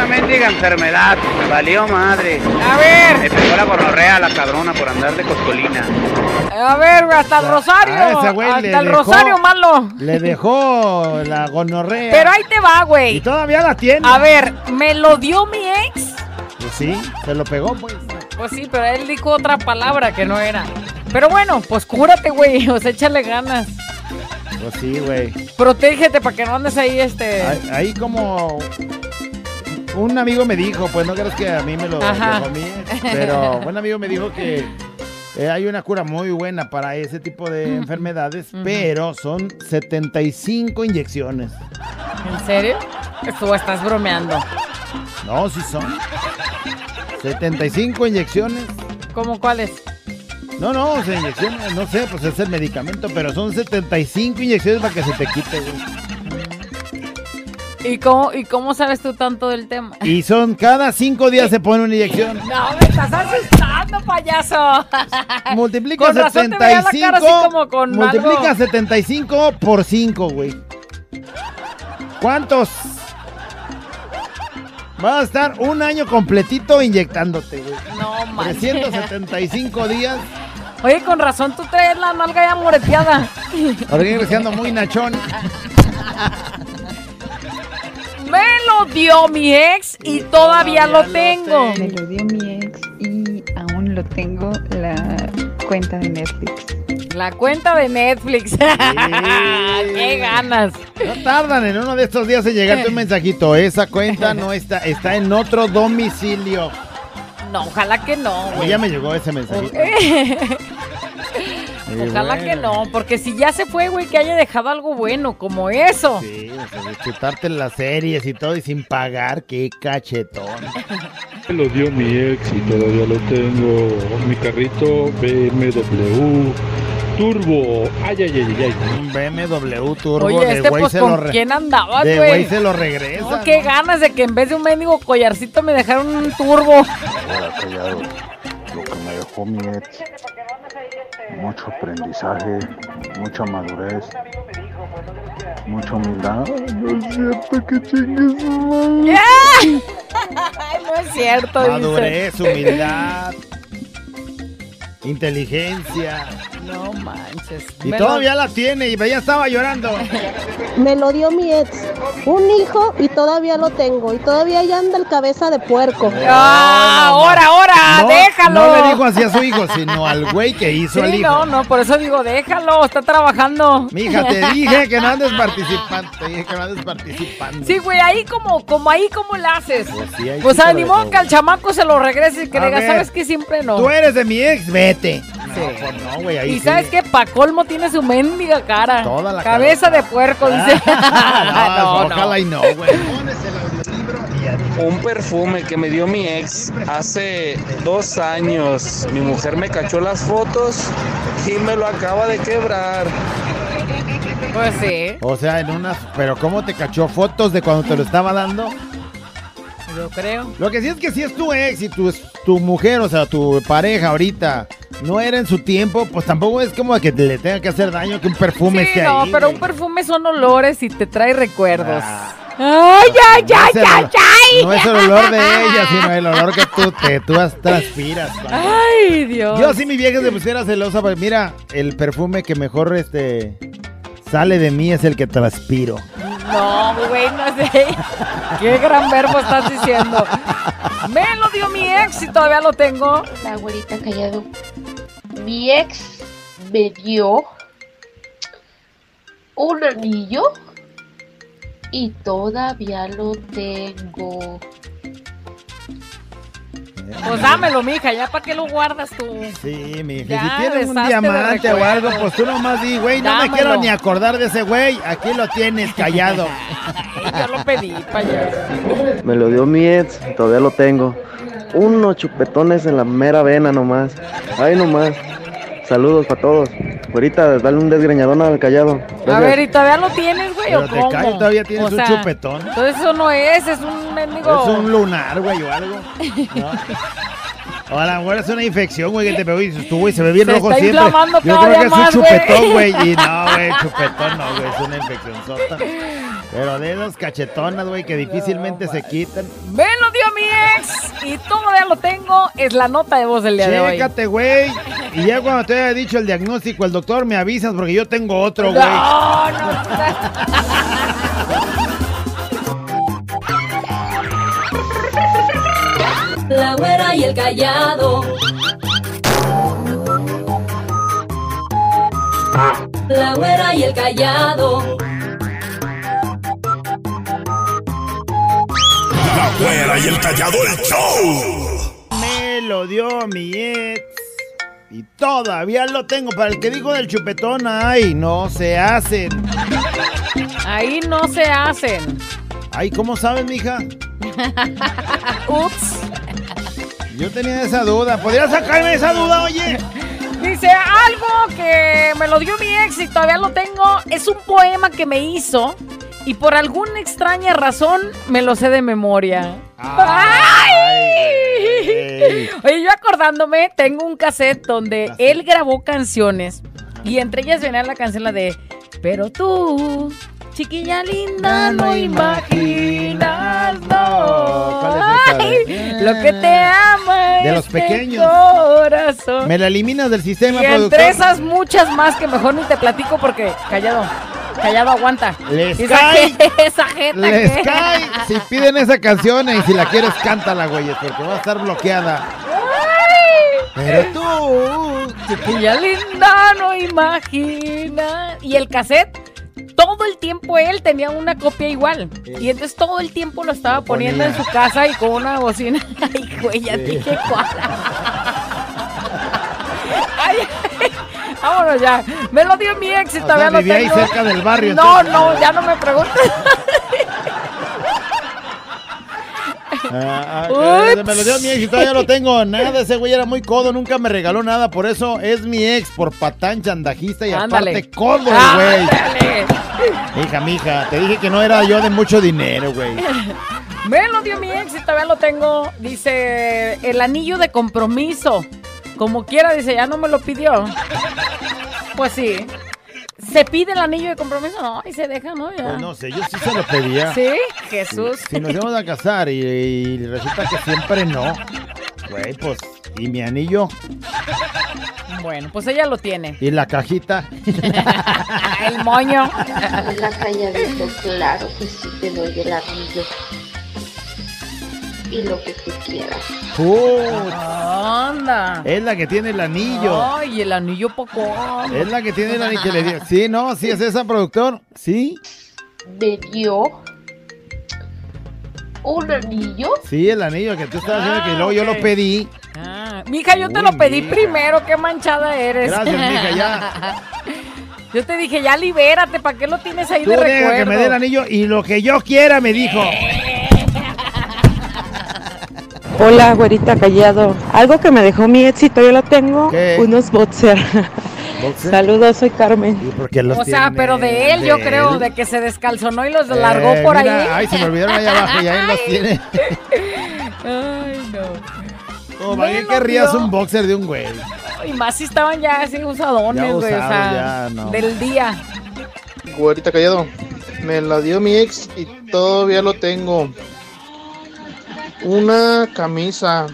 una mendiga enfermedad. Me valió madre. A ver. Me pegó la gonorrea a la cabrona por andar de coscolina. A ver, güey, hasta el rosario. A ese güey hasta le el dejó- rosario malo. Le dejó la gonorrea. Pero ahí te va, güey. Y todavía la tiene. A ver, ¿me lo dio mi ex? Pues sí, se lo pegó, pues. Pues sí, pero él dijo otra palabra que no era. Pero bueno, pues cúrate, güey. [LAUGHS] O sea, échale ganas. Pues sí, güey. Protégete para que no andes ahí, este. Ahí, ahí como un amigo me dijo, pues no crees que a mí me lo Ajá. dejó a mí, pero [LAUGHS] un amigo me dijo que eh, hay una cura muy buena para ese tipo de enfermedades, pero son 75 inyecciones. ¿En serio? Tú estás bromeando. No, sí son. 75 inyecciones. ¿Cómo cuáles? No, no, o sea, inyecciones, no sé, pues es el medicamento, pero son 75 inyecciones para que se te quite, güey. ¿Y cómo, ¿Y cómo sabes tú tanto del tema? Y son cada 5 días se pone una inyección. No, me estás asustando, payaso. [LAUGHS] Multiplica Con razón te veía la 75. cara así como con multiplica algo. 75 por 5, güey. ¿Cuántos? Vas a estar un año completito inyectándote, güey. No, manches. 375 días. Oye, con razón tú traes la nalga ya moreteada. Ahora siendo muy nachón. [LAUGHS] Me lo dio mi ex y todavía lo tengo. Me lo dio mi ex y aún lo tengo la cuenta de Netflix. La cuenta de Netflix. [LAUGHS] ¡Qué ganas! No tardan en uno de estos días en llegarte un mensajito. Esa cuenta no está, está en otro domicilio. No, ojalá que no, güey. ya me llegó ese mensajito. [LAUGHS] Ojalá bueno. que no, porque si ya se fue, güey, que haya dejado algo bueno como eso. Sí, o sea, de chutarte las series y todo y sin pagar, qué cachetón. Me lo dio mi ex y todavía lo tengo. Mi carrito BMW Turbo. Ay, ay, ay, ay. Un BMW Turbo Oye, de este, güey pues, se ¿con lo re- quién andabas, De güey? güey se lo regresa. No, qué ganas de que en vez de un mendigo collarcito me dejaron un turbo. Ahora callado, lo que me dejó mi ex, mucho aprendizaje, mucha madurez, mucha humildad. No es cierto que chingues su madre. Ay, no es cierto, dice. Madurez, humildad, inteligencia. No manches. Y Me lo- todavía la tiene y ya estaba llorando. Me lo dio mi ex. Un hijo y todavía lo tengo. Y todavía ya anda el cabeza de puerco. ¡Ah, ahora, ahora! No, ¡Déjalo! No le dijo así a su hijo, sino al güey que hizo Sí, hijo. no, no, por eso digo, déjalo, está trabajando. Mija, te dije que no andes [LAUGHS] participando. Te dije que no andes participando. Sí, güey, ahí como, como ahí como le haces. Pues sí, ahí Pues animó que al chamaco se lo regrese y que A le diga, ver, ¿sabes qué? Siempre no. Tú eres de mi ex, Sí. No, pues no, güey, ahí Y sí. sabes que pa' colmo tiene su mendiga cara. Toda la Cabeza de puerco, dice. [LAUGHS] No, ojalá y no, güey. Un perfume que me dio mi ex hace dos años. Mi mujer me cachó las fotos y me lo acaba de quebrar. Pues sí. O sea, en unas. Pero ¿cómo te cachó fotos de cuando te lo estaba dando? Yo creo. Lo que sí es que si es tu ex y tu, tu mujer, o sea, tu pareja ahorita, no era en su tiempo, pues tampoco es como que te le tenga que hacer daño que un perfume Sí, esté no, ahí. pero güey. un perfume son olores y te trae recuerdos. Ah. ¡Ay, ay, No ay, ay, ay! No es el olor de ella, sino el olor que tú, te, tú transpiras. padre. Ay, Dios. Yo si mi vieja se pusiera celosa, pues mira, el perfume que mejor este sale de mí es el que transpiro. No, güey, no ella. Qué gran verbo estás diciendo. Me lo dio mi ex y todavía lo tengo. La abuelita callado. Mi ex me dio un anillo y todavía lo tengo. Pues dámelo, mija, ya para qué lo guardas tú. Sí, mi hija. Ya, si tienes un diamante o algo, pues tú nomás di, güey, no me quiero ni acordar de ese güey. Aquí lo tienes callado. [LAUGHS] Yo lo pedí, payaso. Me lo dio mi ex, todavía lo tengo. Unos chupetones en la mera vena nomás. Ay, nomás. Saludos para todos. Ahorita dale un desgreñadón al callado. A ver, ¿y todavía lo tienes, güey? Pero ¿O te cómo? cae, todavía tienes O un chupetón. Entonces eso no es, es un mendigo. Es un lunar, güey, o algo. [LAUGHS] ¿no? O a lo mejor es una infección, güey, que te pegó y dices tú, güey, se ve bien Se rojo está siempre. inflamando Yo creo que es un chupetón, güey. Y [LAUGHS] no, güey, chupetón no, güey, es una infección sota. Pero de esas cachetonas, güey, que difícilmente se quitan. Me lo dio mi ex y todavía lo tengo. Es la nota de voz del día de hoy. Chécate, güey. Y ya cuando te haya dicho el diagnóstico, el doctor, me avisas porque yo tengo otro, güey. No, no. La güera y el callado. La güera y el callado. La güera y el callado el show. Me lo dio mi ex. Y todavía lo tengo. Para el que dijo del chupetón, ay, no se hacen. Ahí no se hacen. Ay, ¿cómo sabes, mija? [LAUGHS] Ups. Yo tenía esa duda. ¿Podrías sacarme esa duda, oye? Dice algo que me lo dio mi ex y todavía lo tengo. Es un poema que me hizo y por alguna extraña razón me lo sé de memoria. ¡Ay! Oye, yo acordándome, tengo un cassette donde él grabó canciones y entre ellas venía la canción la de Pero tú, chiquilla linda, no imaginas, no. Lo que te ama De los pequeños. corazón. Me la eliminas del sistema, Y productor. entre esas muchas más que mejor ni te platico porque callado, callado aguanta. Les Esa cae. je- [LAUGHS] Esa jeta Les que- cae. Si piden esa canción y si la quieres, cántala, güey, porque va a estar bloqueada. Pero tú, chiquilla linda, no imagina. Y el cassette, todo el tiempo él tenía una copia igual. Y entonces todo el tiempo lo estaba poniendo en su casa y con una bocina. [LAUGHS] Ay, güey, ya Sí. dije cuál. [LAUGHS] Ay, vámonos ya. Me lo dio mi ex y O todavía sea, lo vivía ahí tengo. cerca del barrio, No, entonces. no, ya no me preguntes. Ah, ah, Ups. me lo dio mi ex y todavía lo tengo. Nada, ese güey era muy codo, nunca me regaló nada. Por eso es mi ex, por patán, chandajista y Ándale. aparte codo, el güey. Hija, mija, te dije que no era yo de mucho dinero, güey. Me lo dio mi ex y todavía lo tengo. Dice, el anillo de compromiso. Como quiera, dice, ya no me lo pidió. Pues sí. ¿Se pide el anillo de compromiso? No, y se deja, ¿no? Ya. Pues no sé, yo sí se lo pedía. Sí, Jesús. Si nos íbamos a casar y, y resulta que siempre no. Güey, pues, y mi anillo Bueno, pues ella lo tiene. y la cajita. [LAUGHS] El moño. La calladito, claro que sí te doy el anillo. Y lo que tú quieras. Put, Anda. es la que tiene el anillo. Ay, el anillo poco. Es la que tiene el anillo. que le dio- Sí, no, sí es esa productor. Sí, Me dio un anillo. sí, el anillo que tú estabas diciendo que luego yo lo pedí. Ah, mija, yo te lo pedí mija. primero. Qué manchada eres. Gracias, mija, ya. [LAUGHS] Yo te dije, ya libérate. ¿Para qué lo tienes ahí Tú de recuerdo? que me dé el anillo y lo que yo quiera, me dijo. Hola, güerita callado. Algo que me dejó mi éxito, yo lo tengo. ¿Qué? Unos boxer. ¿Boxer? Saludos, soy Carmen. Los O sea, tiene pero de él, yo creo, él. de que se descalzonó y los largó Eh, por mira, ahí. Ay, se me olvidaron allá abajo y ahí los tiene. Ay, no. Como, ¿Para qué Me lo querrías un boxer de un güey? Y más si estaban ya así usadones, güey. O usados, sea, ya, no. del día. Güerita callado. Me la dio mi ex y todavía lo tengo. Una camisa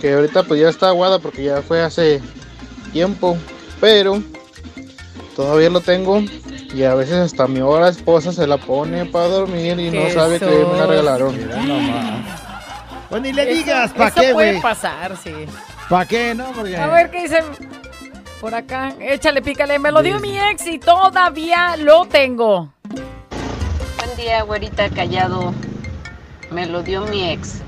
que ahorita pues ya está aguada porque ya fue hace tiempo. Pero todavía lo tengo. Y a veces hasta mi hora esposa se la pone para dormir y no sabe que me la regalaron. Pues ni le Eso- digas, ¿para eso qué, puede güey? pasar, sí. ¿Para qué? No, porque... A ver qué dicen por acá. Échale, pícale. Me lo dio mi ex y todavía lo tengo. Buen día, güerita callado. Me lo dio mi ex.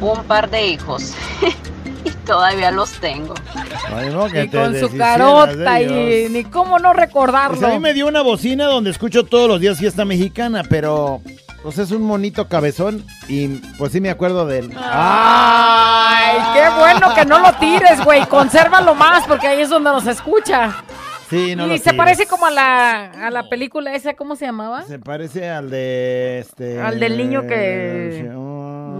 Un par de hijos. [LAUGHS] y todavía los tengo. Ay, no, que Y te con su carota de y ni cómo no recordarlo. Pues a mí me dio una bocina donde escucho todos los días fiesta mexicana, pero pues es un monito cabezón y pues sí me acuerdo de él. Ay, qué bueno que no lo tires, güey. Consérvalo más porque ahí es donde nos escucha. Sí, no y lo se tires. parece como a la, a la película esa, ¿cómo se llamaba? Se parece al de este Al del niño que...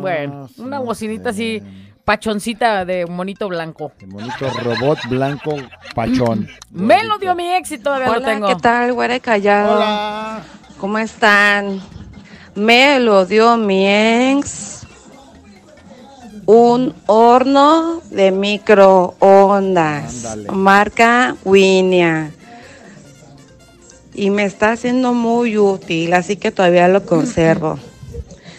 Bueno, una bocinita así, pachoncita de monito blanco. Monito robot blanco pachón. [CLEARS THROAT] Me lo dio mi y todavía lo Hola, tengo. ¿qué tal, güera y callado? Hola. ¿Cómo están? Me lo dio mi ex un horno de microondas, marca Winia. Y me está haciendo muy útil, así que todavía lo conservo.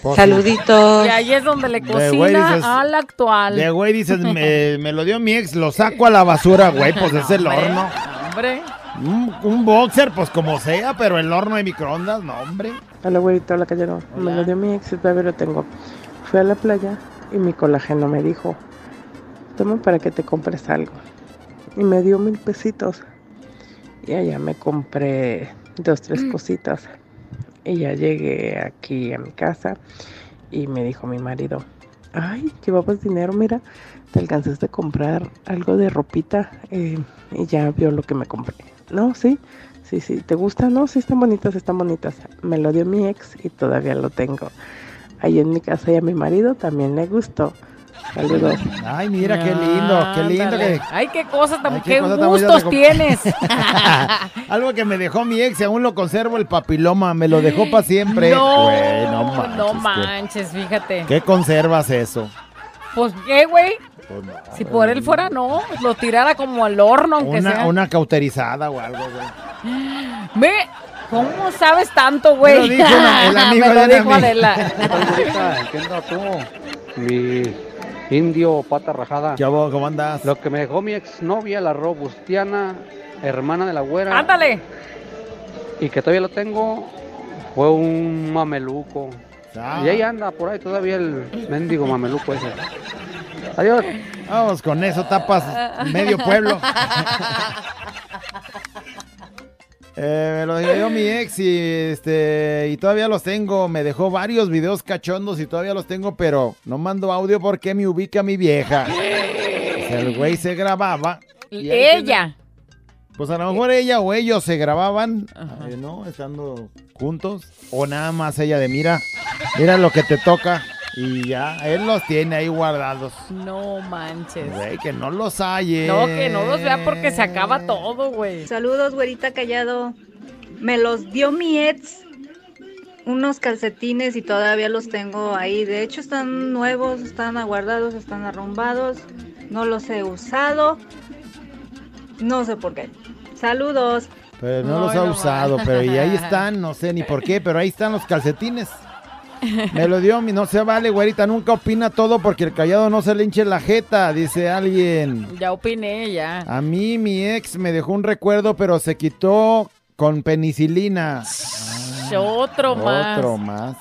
Pues, Saluditos. [LAUGHS] Y ahí es donde le cocina dices- al actual. De güey dices, [LAUGHS] me, me lo dio mi ex, lo saco a la basura, güey, pues es el horno. Hombre. Un, un boxer, pues como sea, pero el horno de microondas, no, hombre. Hola, güerita, hola, callero. Me lo dio mi ex y todavía lo tengo. Fui a la playa y mi colágeno me dijo, toma para que te compres algo. Y me dio mil pesitos. Y allá me compré dos, tres cositas. Y ya llegué aquí a mi casa y me dijo mi marido, ay, llevabas dinero, mira, te alcanzaste a comprar algo de ropita eh, y ya vio lo que me compré. No, sí, sí, sí, ¿te gusta? No, sí, están bonitas, están bonitas. Me lo dio mi ex y todavía lo tengo. Ahí en mi casa y a mi marido también le gustó. Saludos. Ay, mira qué lindo, qué lindo que... Ay, qué cosas tan, Ay, qué, gustos tienes. [LAUGHS] Algo que me dejó mi ex y aún lo conservo, el papiloma, me lo dejó para siempre. No, no manches. no ¿qué- manches, fíjate. ¿Qué conservas eso? Pues, ¿qué, güey? Pues no, Si por él fuera, no. Lo tirara como al horno, aunque Una, sea. una cauterizada o algo, güey. [GASPS] Me... ¿Cómo sabes tanto, güey? Me lo dijo una- el [LAUGHS] amigo Me lo de dijo Adela. [LAUGHS] ¿Qué onda tú? Mi indio pata rajada. ¿Qué hago? ¿Cómo andas? Lo que me dejó mi exnovia, la robustiana, hermana de la güera. Ándale. Y que todavía lo tengo, fue un mameluco. Ah. Y ahí anda por ahí todavía el mendigo mameluco ese. Adiós. Vamos, con eso tapas medio pueblo. [LAUGHS] Eh, me lo dio mi ex y este y todavía los tengo. Me dejó varios videos cachondos y todavía los tengo, pero no mando audio porque me ubica mi vieja. El güey se grababa. y Ella. Pues a lo mejor ella o ellos se grababan, eh, ¿no? Estando juntos. O nada más ella de mira, mira lo que te toca. Y ya, él los tiene ahí guardados. No manches. Güey, que no los hay, No, que no los vea porque se acaba todo, güey. Saludos, güerita callado. Me los dio mi ex. Unos calcetines y todavía los tengo ahí. De hecho, están nuevos, están aguardados, están arrumbados. No los he usado. No sé por qué. Saludos. Pero no los ha usado, pero y ahí [LAUGHS] están, no sé ni por qué, pero ahí están los calcetines. [LAUGHS] Me lo dio mi, no se vale, güerita, nunca opina todo porque el callado no se le hinche la jeta, dice alguien. Ya opiné, ya. A mí mi ex me dejó un recuerdo, pero se quitó con penicilina. Otro más. Otro más.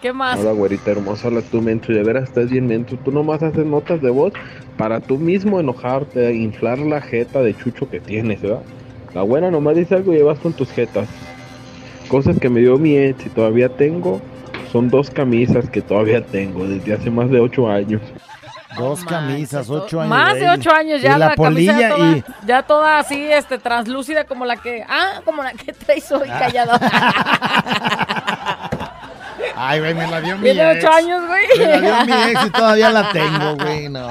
¿Qué más? Hola, güerita hermosa, hola tú, Mencho, de veras estás bien, Mencho. Tú nomás haces notas de voz para tú mismo enojarte, inflar la jeta de chucho que tienes, ¿verdad? La buena nomás dice algo y llevas con tus jetas. Cosas que me dio mi ex y todavía tengo, son dos camisas que todavía tengo desde hace más de ocho años. Dos camisas, ocho años. Más de ocho años Y ya la, la, polilla camisa toda, y ya toda así, este, translúcida como la que, ah, como la que traes hoy callado. [LAUGHS] Ay, güey, me la dio mi Tiene ex. ocho años, güey. Me la dio mi ex y todavía la tengo, [LAUGHS] güey. No.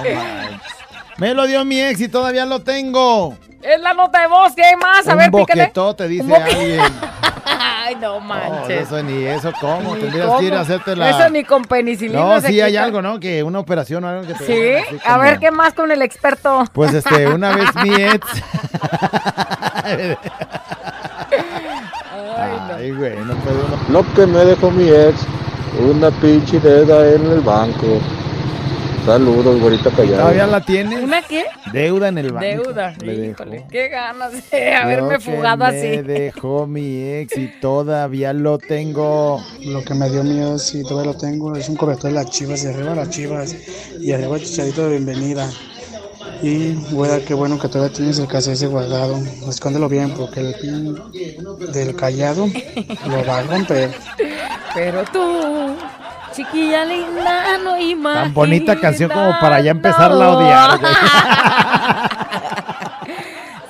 Me lo dio mi ex y todavía lo tengo. Es la nota de voz, ¿qué hay más? A Un ver, pícale. boquetote, dice alguien. [LAUGHS] Ay, no No, manches. eso ni eso, ¿cómo? Ni Tendrías que ir a cómo. hacerte la... Eso ni con penicilina No, sí hay algo, ¿no? Que una operación o algo que te... Sí, a como- ver, ¿qué más con el experto? Pues este, una vez mi ex... Ay, güey, no puedo... Lo que me dejó mi ex, una pinche deuda en el banco. Saludos, güerita callada. ¿Todavía la tienes? ¿Una qué? Deuda en el banco. Deuda. Dejó. Híjole, qué ganas de haberme que fugado me así. dejó mi ex y todavía lo tengo. Lo que me dio miedo, sí, todavía lo tengo, es un corrector de las chivas, y arriba las chivas, y arriba el chicharito de bienvenida. Y, güera, qué bueno que todavía tienes el caso ese guardado. Escóndelo bien, porque el pin del callado lo va a romper. Pero tú, chiquilla linda, no imaginas. Tan bonita canción como para ya empezarla a odiar. güey. [LAUGHS]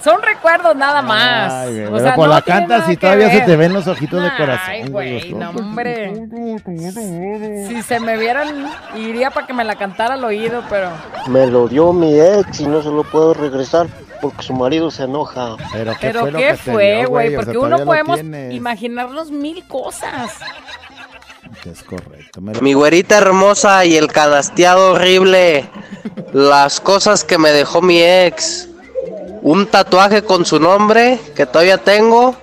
Son recuerdos nada más. Ay, güey, O pero sea, pues no la cantas y todavía se te ven los ojitos de corazón. Ay, güey, no, hombre. [LAUGHS] Si se me vieran, iría para que me la cantara al oído, pero. Me lo dio mi ex y no se lo puedo regresar porque su marido se enoja. Pero ¿qué ¿Pero fue güey? O sea, Porque uno podemos imaginarnos mil cosas. Es correcto. me lo- Mi güerita hermosa y el canasteado horrible. Las cosas que me dejó mi ex. Un tatuaje con su nombre que todavía tengo.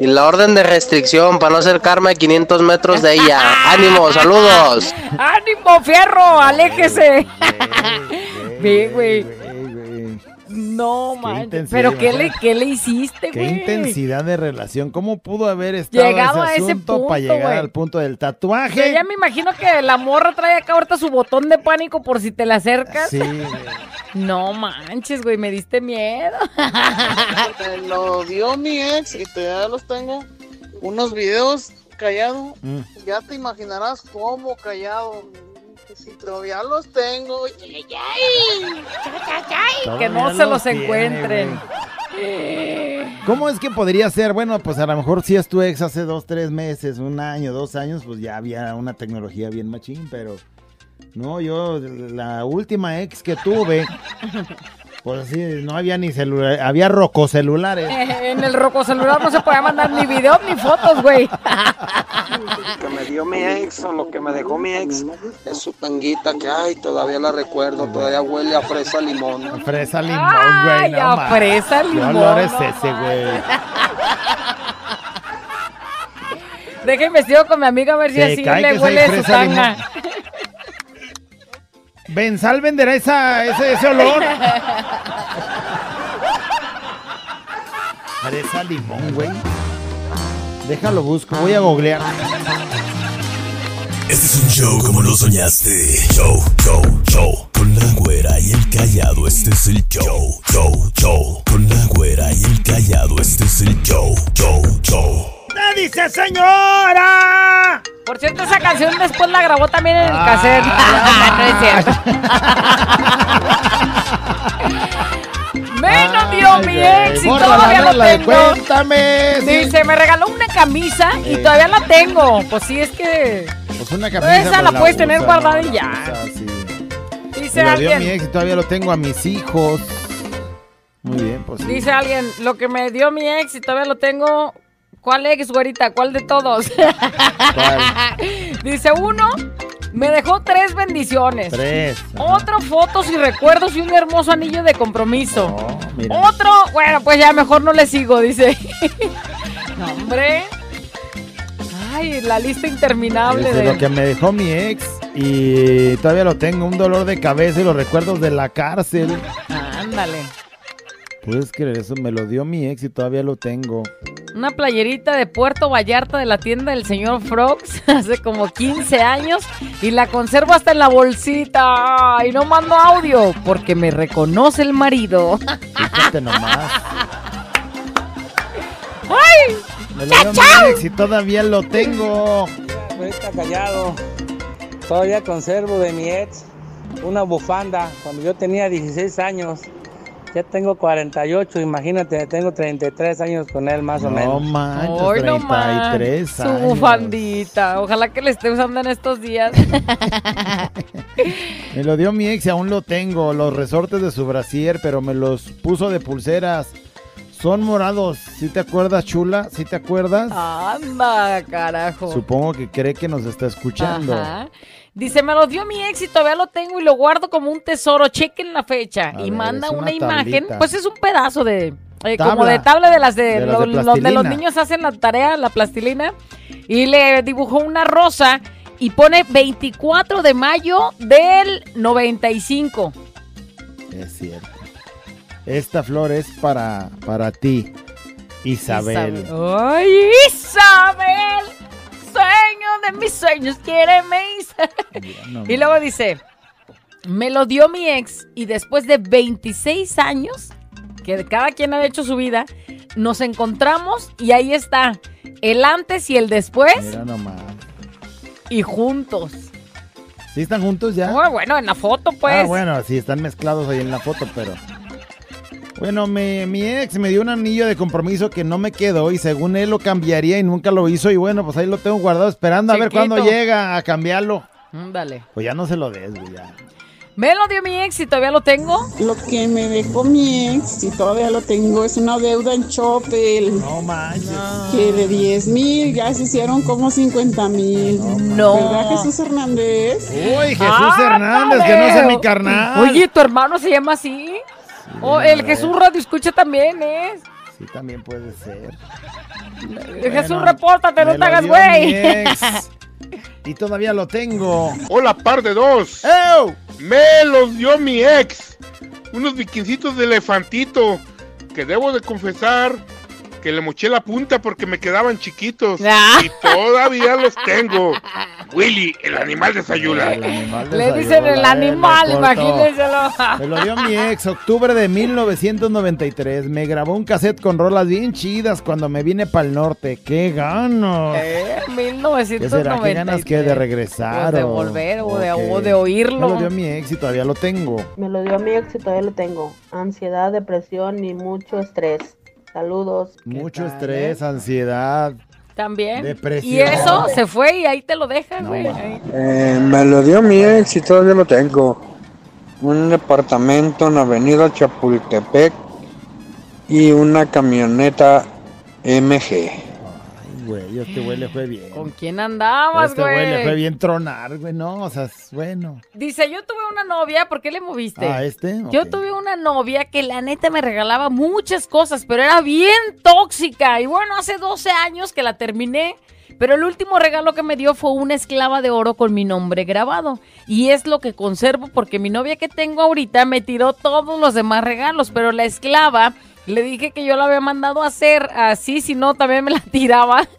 Y la orden de restricción para no acercarme a 500 metros de ella. [LAUGHS] ¡Ánimo! ¡Saludos! ¡Ánimo, fierro! ¡Aléjese! Ve, güey. No, man. intensidad, ¿Pero qué le, qué le hiciste, Qué güey? intensidad de relación. ¿Cómo pudo haber estado Llegado ese a ese asunto para punto, llegar güey. al punto del tatuaje? ya me imagino que la morra trae acá ahorita su botón de pánico por si te le acercas. Sí. No manches, güey, me diste miedo. [LAUGHS] Me lo dio mi ex y todavía los tengo. Unos videos callado. Mm. Ya te imaginarás cómo callado. Si todavía los tengo. que no se los tiene, encuentren. ¿Cómo es que podría ser? Bueno, pues a lo mejor si es tu ex hace dos, tres meses, un año, dos años, pues ya había una tecnología bien machín, pero no, yo la última ex que tuve, pues sí, no había ni celular, había rococelulares. [LAUGHS] En el roco celular no se podía mandar ni videos ni fotos, güey. [LAUGHS] Lo que me dio mi ex o lo que me dejó mi ex es su tanguita que, ay, todavía la recuerdo. Todavía huele a fresa limón. Fresa limón, Ay, güey, no a ma. fresa ¿Qué limón, olor es no ese, güey? Deja investigo con mi amiga a ver si así le huele su tanga. [LAUGHS] Benzal venderá esa, ese, ese olor. Fresa limón, güey. Déjalo busco, voy a googlear. Este es un show como lo soñaste. Show, show, show. Con la güera y el callado, este es el show. Show, show. Con la güera y el callado, este es el show. Show, show. ¿Qué dice señora? Por cierto, esa canción después la grabó también en el Ah. [LAUGHS] cassette. no es cierto. [LAUGHS] Me lo dio mi ex y todavía de tengo. Cuéntame. sí. Dice, me regaló una camisa y Eh. todavía la tengo. Pues sí, es que Pues una camisa. esa la puedes tener guardada no, y la ya. usa, sí. dice Me lo dio mi alguien, ex y todavía lo tengo a mis hijos. Muy bien, pues sí. dice alguien, lo que me dio mi ex y todavía lo tengo. ¿Cuál ex, güerita? ¿Cuál de todos? [LAUGHS] dice uno, me dejó tres bendiciones. Tres. Otro, fotos y recuerdos y un hermoso anillo de compromiso. Oh, mira. Otro, bueno, pues ya mejor no le sigo, dice. [LAUGHS] no, hombre. Ay, la lista interminable Dice, de... lo que me dejó mi ex y todavía lo tengo, un dolor de cabeza y los recuerdos de la cárcel. Ándale. Puedes creer eso, me lo dio mi ex y todavía lo tengo. Una playerita de Puerto Vallarta de la tienda del señor Frogs [LAUGHS] hace como 15 años y la conservo hasta en la bolsita. Y no mando audio porque me reconoce el marido. Fíjate nomás. ¡Ay! Me lo dio mi ex y todavía lo tengo. Ahorita callado. Todavía conservo de mi ex una bufanda cuando yo tenía 16 años. Ya tengo 48, imagínate, tengo 33 años con él más o No menos. manches, Hoy no más. 33 Su años. bufandita. Ojalá que le esté usando en estos días. [LAUGHS] Me lo dio mi ex y aún lo tengo. Los resortes de su brasier, pero me los puso de pulseras. Son morados. ¿Sí te acuerdas, chula? ¿Sí te acuerdas? Anda, carajo. Supongo que cree que nos está escuchando. Ajá. Dice, me lo dio mi ex y todavía lo tengo y lo guardo como un tesoro. Chequen la fecha. A y ver, manda una, una imagen. Pues es un pedazo de... eh, como de tabla de las de, De las lo- de lo- donde los niños hacen la tarea, la plastilina. Y le dibujó una rosa y pone 24 de mayo del 95. Es cierto. Esta flor es para, para ti, Isabel. ¡Ay, Isabel! Sueño de mis sueños, quiéreme, Isabel. Y luego dice, me lo dio mi ex y después de 26 años, que cada quien ha hecho su vida, nos encontramos y ahí está, el antes y el después. Mira nomás. y juntos. ¿Sí están juntos ya? Oh, bueno, en la foto, pues. Ah, bueno, sí, están mezclados ahí en la foto, pero... Bueno, mi, mi ex me dio un anillo de compromiso que no me quedó y según él lo cambiaría y nunca lo hizo y bueno, pues ahí lo tengo guardado esperando a ver cuándo llega a cambiarlo. Dale. Pues ya no se lo des, güey, ya. Me lo dio mi ex y todavía lo tengo. Lo que me dejó mi ex, y todavía lo tengo, es una deuda en Chopel. No manches. Que de 10 mil ya se hicieron como 50 mil. No. ¿Verdad, Jesús Hernández? Uy, Jesús Hernández, que no sea mi carnal. Oye, ¿tu hermano se llama así? O el hombre. Jesús Radio escucha también, ¿es? Sí, también puede ser. Jesús, repórtate, no te hagas güey. [LAUGHS] Y todavía lo tengo. Hola, par de dos. Me los dio mi ex. Unos biquincitos de elefantito. Que debo de confesar que le moché la punta porque me quedaban chiquitos. [LAUGHS] Ah. Y todavía los tengo. Willy, el animal de Sayula. Le dicen el animal, imagínenselo. [LAUGHS] Me lo dio mi ex, octubre de 1993. Me grabó un cassette con rolas bien chidas cuando me vine para el norte. ¡Qué ganas! Eh, ¿Qué 1993. será? ¿Qué ganas que de regresar? Pues de volver o de- o o qué? de oírlo. Me lo dio mi ex y todavía lo tengo. Me lo dio mi ex y todavía lo tengo. Ansiedad, depresión y mucho estrés. Saludos. Mucho estrés, ansiedad. También. Depresión. Y eso se fue y ahí te lo dejan, güey. Ahí. Eh, me lo dio mi ex y todavía lo tengo. Un departamento en Avenida Chapultepec y una camioneta MG. Güey, este güey le fue bien. ¿Con quién andabas, Este güey le fue güey? bien tronar, güey. No, o sea, bueno. Dice, yo tuve una novia, ¿por qué le moviste? Ah, ¿este? Yo tuve una novia que la neta me regalaba muchas cosas, pero era bien tóxica. Y bueno, hace 12 años que la terminé. Pero el último regalo que me dio fue una esclava de oro con mi nombre grabado. Y es lo que conservo porque mi novia que tengo ahorita me tiró todos los demás regalos. Pero la esclava, le dije que yo la había mandado a hacer así, si no también me la [LAUGHS] tiraba. [LAUGHS]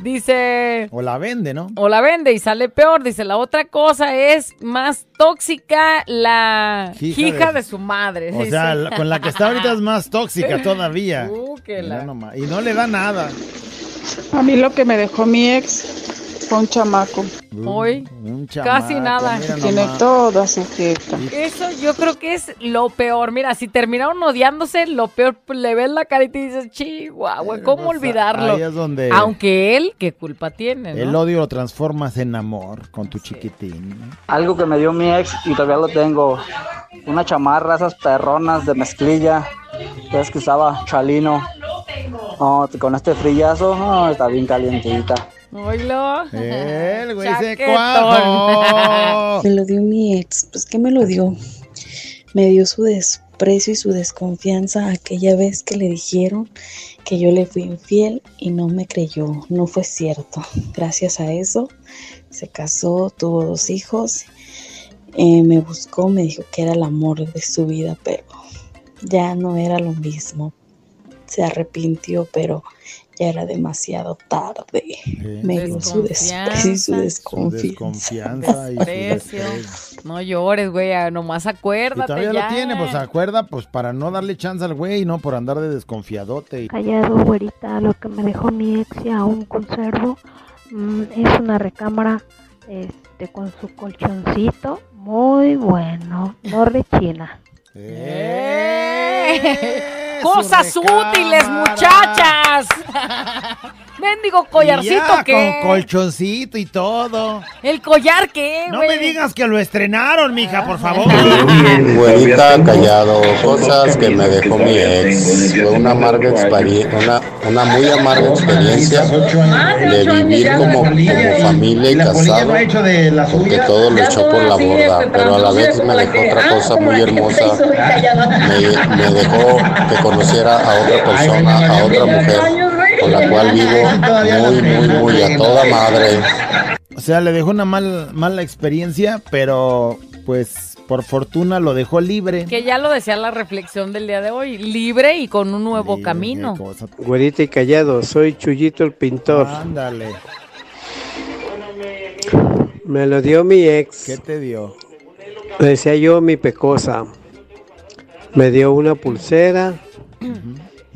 Dice... O la vende, ¿no? O la vende y sale peor. Dice, la otra cosa es más tóxica la Hija hija, de- de, su madre. O dice. sea, con la que está ahorita es más tóxica [LAUGHS] todavía. Uh, que nomás. Y no le da nada. A mí lo que me dejó mi ex fue un chamaco. Hoy, Un casi chamaco, nada. mira Tiene toda su jeta. Eso yo creo que es lo peor. Mira, si terminaron odiándose, lo peor, pues, le ves la carita y dices, chihuahua, ¿cómo olvidarlo? Ahí es donde Aunque él, ¿qué culpa tiene? el no? odio lo transformas en amor con tu chiquitín. Algo que me dio mi ex y todavía lo tengo. Una chamarra, esas perronas de mezclilla. Es que usaba chalino. No, con este frillazo, no, está bien calientita. Oílo. El güey se cuajo. Me lo dio mi ex. Pues, ¿qué me lo dio? Me dio su desprecio y su desconfianza aquella vez que le dijeron que yo le fui infiel y no me creyó. No fue cierto. Gracias a eso se casó, tuvo dos hijos. eh, me buscó, me dijo que era el amor de su vida, pero ya no era lo mismo. Se arrepintió, pero ya era demasiado tarde. Me dio su desprecio [LAUGHS] y su Desconfianza. desconfianza y su Desprecio. desprecio. No llores, güey, nomás Y acuérdate todavía ya. lo tiene, pues acuerda, pues para no darle chance al güey, no por andar de desconfiadote. y- Callado, güerita, lo que me dejó mi ex y aún conservo mm, es una recámara este, con su colchoncito muy bueno, no rechina. [LAUGHS] [LAUGHS] Cosas útiles, muchachas. [LAUGHS] Mendigo collarcito ya, que. Con colchoncito y todo. ¿El collar qué, No me digas que lo estrenaron, mija, por favor. Güerita callado, cosas que me dejó mi ex. Fue una amarga experiencia, una, una muy amarga experiencia de vivir como, como familia y casado, porque todo lo echó por la borda, pero a la vez me dejó otra cosa muy hermosa, me, me dejó que conociera a otra persona, a otra mujer, con la cual vivo [LAUGHS] muy, muy, muy a toda madre. O sea, le dejó una mal, mala experiencia, pero pues por fortuna lo dejó libre. Que ya lo decía la reflexión del día de hoy. Libre y con un nuevo camino. Güerita y callado, soy Chuyito el pintor. Ándale. Me lo dio mi ex. ¿Qué te dio? Le decía yo mi pecosa. Me dio una pulsera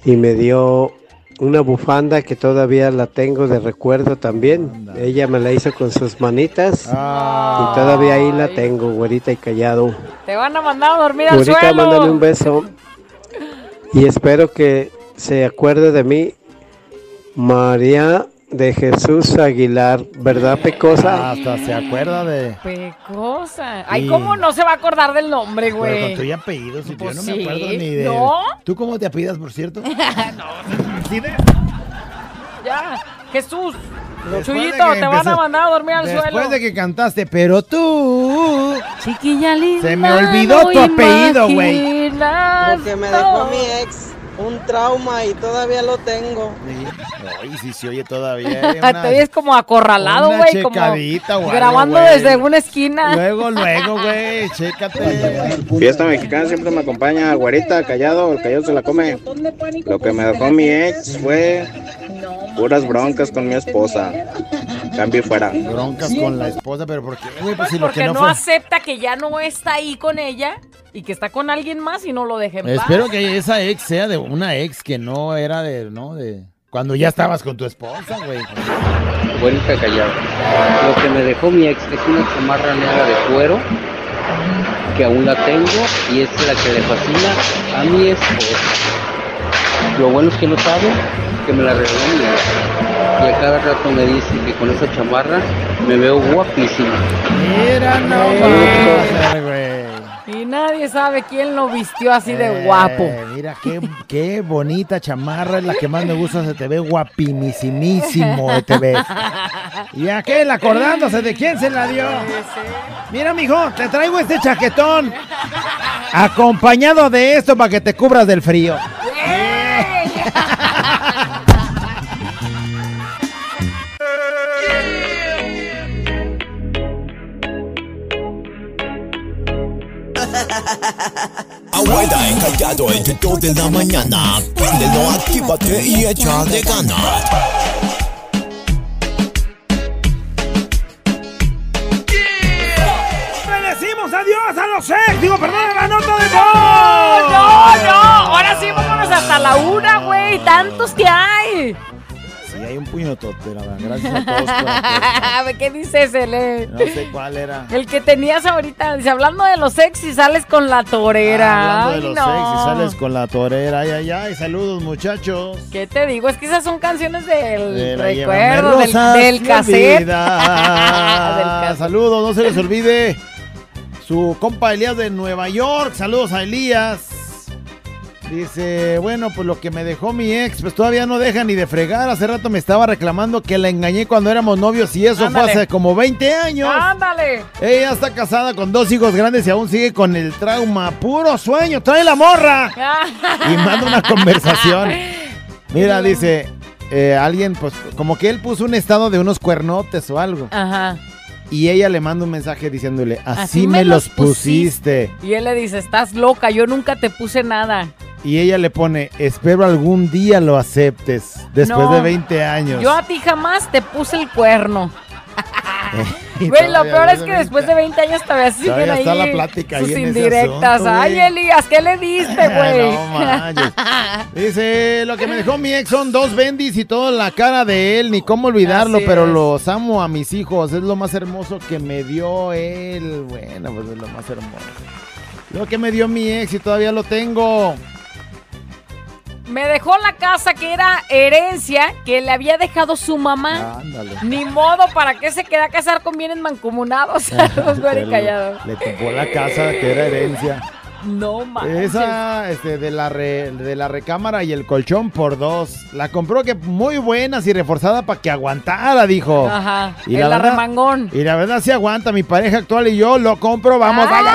y me dio una bufanda que todavía la tengo de recuerdo también. Ella me la hizo con sus manitas Ah. y todavía ahí la tengo, güerita y callado. Te van a mandar a dormir al Güerita, suelo. mándale un beso y espero que se acuerde de mí María de Jesús Aguilar, ¿verdad, Pecosa? Hasta se acuerda de. Pecosa. Ay, Sí. ¿cómo no se va a acordar del nombre, Pero con güey? tu apellido, si Pues yo no sí. me acuerdo ni de. ¿No? ¿Tú cómo te apellidas, por cierto? [LAUGHS] ¿Sí de- Ya, Jesús. Después de Chuyito, que te van a mandar a dormir al Después suelo. de que cantaste, pero tú. Chiquilla linda. Se me olvidó tu apellido, güey. Lo que me dejó mi ex, un trauma y todavía lo tengo. Ay, sí se oye todavía. [LAUGHS] una- Te oyes como acorralado, güey. Como checadita o grabando desde una esquina. Luego, luego, güey, chécate. Fiesta mexicana siempre me acompaña, güerita, callado, el callado se la come. Lo que me dejó mi ex fue puras broncas con mi esposa. Cambio fuera. Broncas con la esposa, pero ¿por qué, güey? Pues si lo Porque que no, no fue. acepta que ya no está ahí con ella y que está con alguien más y no lo deje en paz. Espero que esa ex sea de una ex que no era de, ¿no? De cuando ya estabas con tu esposa, güey. Güerita callado. Lo que me dejó mi ex es una chamarra negra de cuero que aún la tengo y es la que le fascina a mi esposa. Lo bueno es que no sabe que me la regaló mi ex. Y a cada rato me dice que con esa chamarra me veo guapísimo. Mira, no mames, güey. Y nadie sabe quién lo vistió así de Eh, guapo. Mira, qué, qué bonita chamarra, es la que más me gusta, se te ve guapimisimísimo, te ves. ¿Y aquel acordándose de quién se la dio? Mira, mijo, te traigo este chaquetón. Acompañado de esto para que te cubras del frío. [LAUGHS] Abuela encallado el grito de la mañana. Préndelo, actívate y échale ganas. ¡Le decimos adiós a los ex! Digo, perdón, a la nota de ¡No, no, no! Ahora sí, vámonos hasta la una, güey. Tantos que hay. Un puñotote, la verdad. Gracias a todos por apoyar. [LAUGHS] ¿qué dices, Ele? No sé cuál era. El que tenías ahorita, dice, hablando de los ex y sales con la torera. Hablando de los no. ex y sales con la torera. Ay, ay, ay. Saludos, muchachos. ¿Qué te digo? Es que esas son canciones del De recuerdo, del, del cassette. [LAUGHS] Del cassette. Saludos, no se les olvide. Su compa Elías de Nueva York. Saludos a Elías. Dice, bueno, pues lo que me dejó mi ex, pues todavía no deja ni de fregar. Hace rato me estaba reclamando que la engañé cuando éramos novios y eso Ándale. fue hace como 20 años. ¡Ándale! Ella está casada con dos hijos grandes y aún sigue con el trauma. Puro sueño, trae la morra. [LAUGHS] Y manda una conversación. Mira, dice, eh, alguien, pues, como que él puso un estado de unos cuernotes o algo. Ajá. Y ella le manda un mensaje diciéndole, así, me, los pusiste. Y él le dice, estás loca, yo nunca te puse nada. Y ella le pone, espero algún día lo aceptes, después No, de 20 años. Yo a ti jamás te puse el cuerno. [LAUGHS] Güey, lo peor es que de después de 20 años todavía siguen ahí está la plática ahí sus ese indirectas. asunto, Ay. Elías, ¿qué le diste, [LAUGHS] güey? No. [LAUGHS] Dice, lo que me dejó mi ex son dos bendis y toda la cara de él, ni cómo olvidarlo, Así pero es. los amo a mis hijos, es lo más hermoso que me dio él. Bueno, pues es lo más hermoso. Lo que me dio mi ex y todavía lo tengo. Me dejó la casa que era herencia que le había dejado su mamá. Ándale. Ni modo, ¿para qué se queda a casar con bienes mancomunados? [LAUGHS] Saludos, güey, callado. Le tumbó la casa que era herencia. No manches. Esa este, de, la re- de la recámara y el colchón por dos. La compró que muy buenas y reforzada para que aguantara, dijo. Ajá, Y el la verdad- arremangón. Y la verdad sí aguanta, mi pareja actual y yo lo compro, vamos, vaya,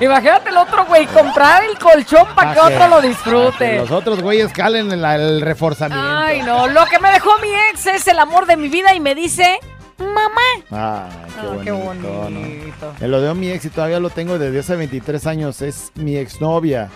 Imagínate el otro, güey, comprar el colchón para que Pa' otro lo disfrute. los otros güeyes calen el, el reforzamiento. Ay, no, lo que me dejó mi ex es el amor de mi vida y me dice, mamá. Ay, qué, Ah, qué bonito, ¿no? Me lo dio mi ex y todavía lo tengo desde hace 23 años. Es mi exnovia.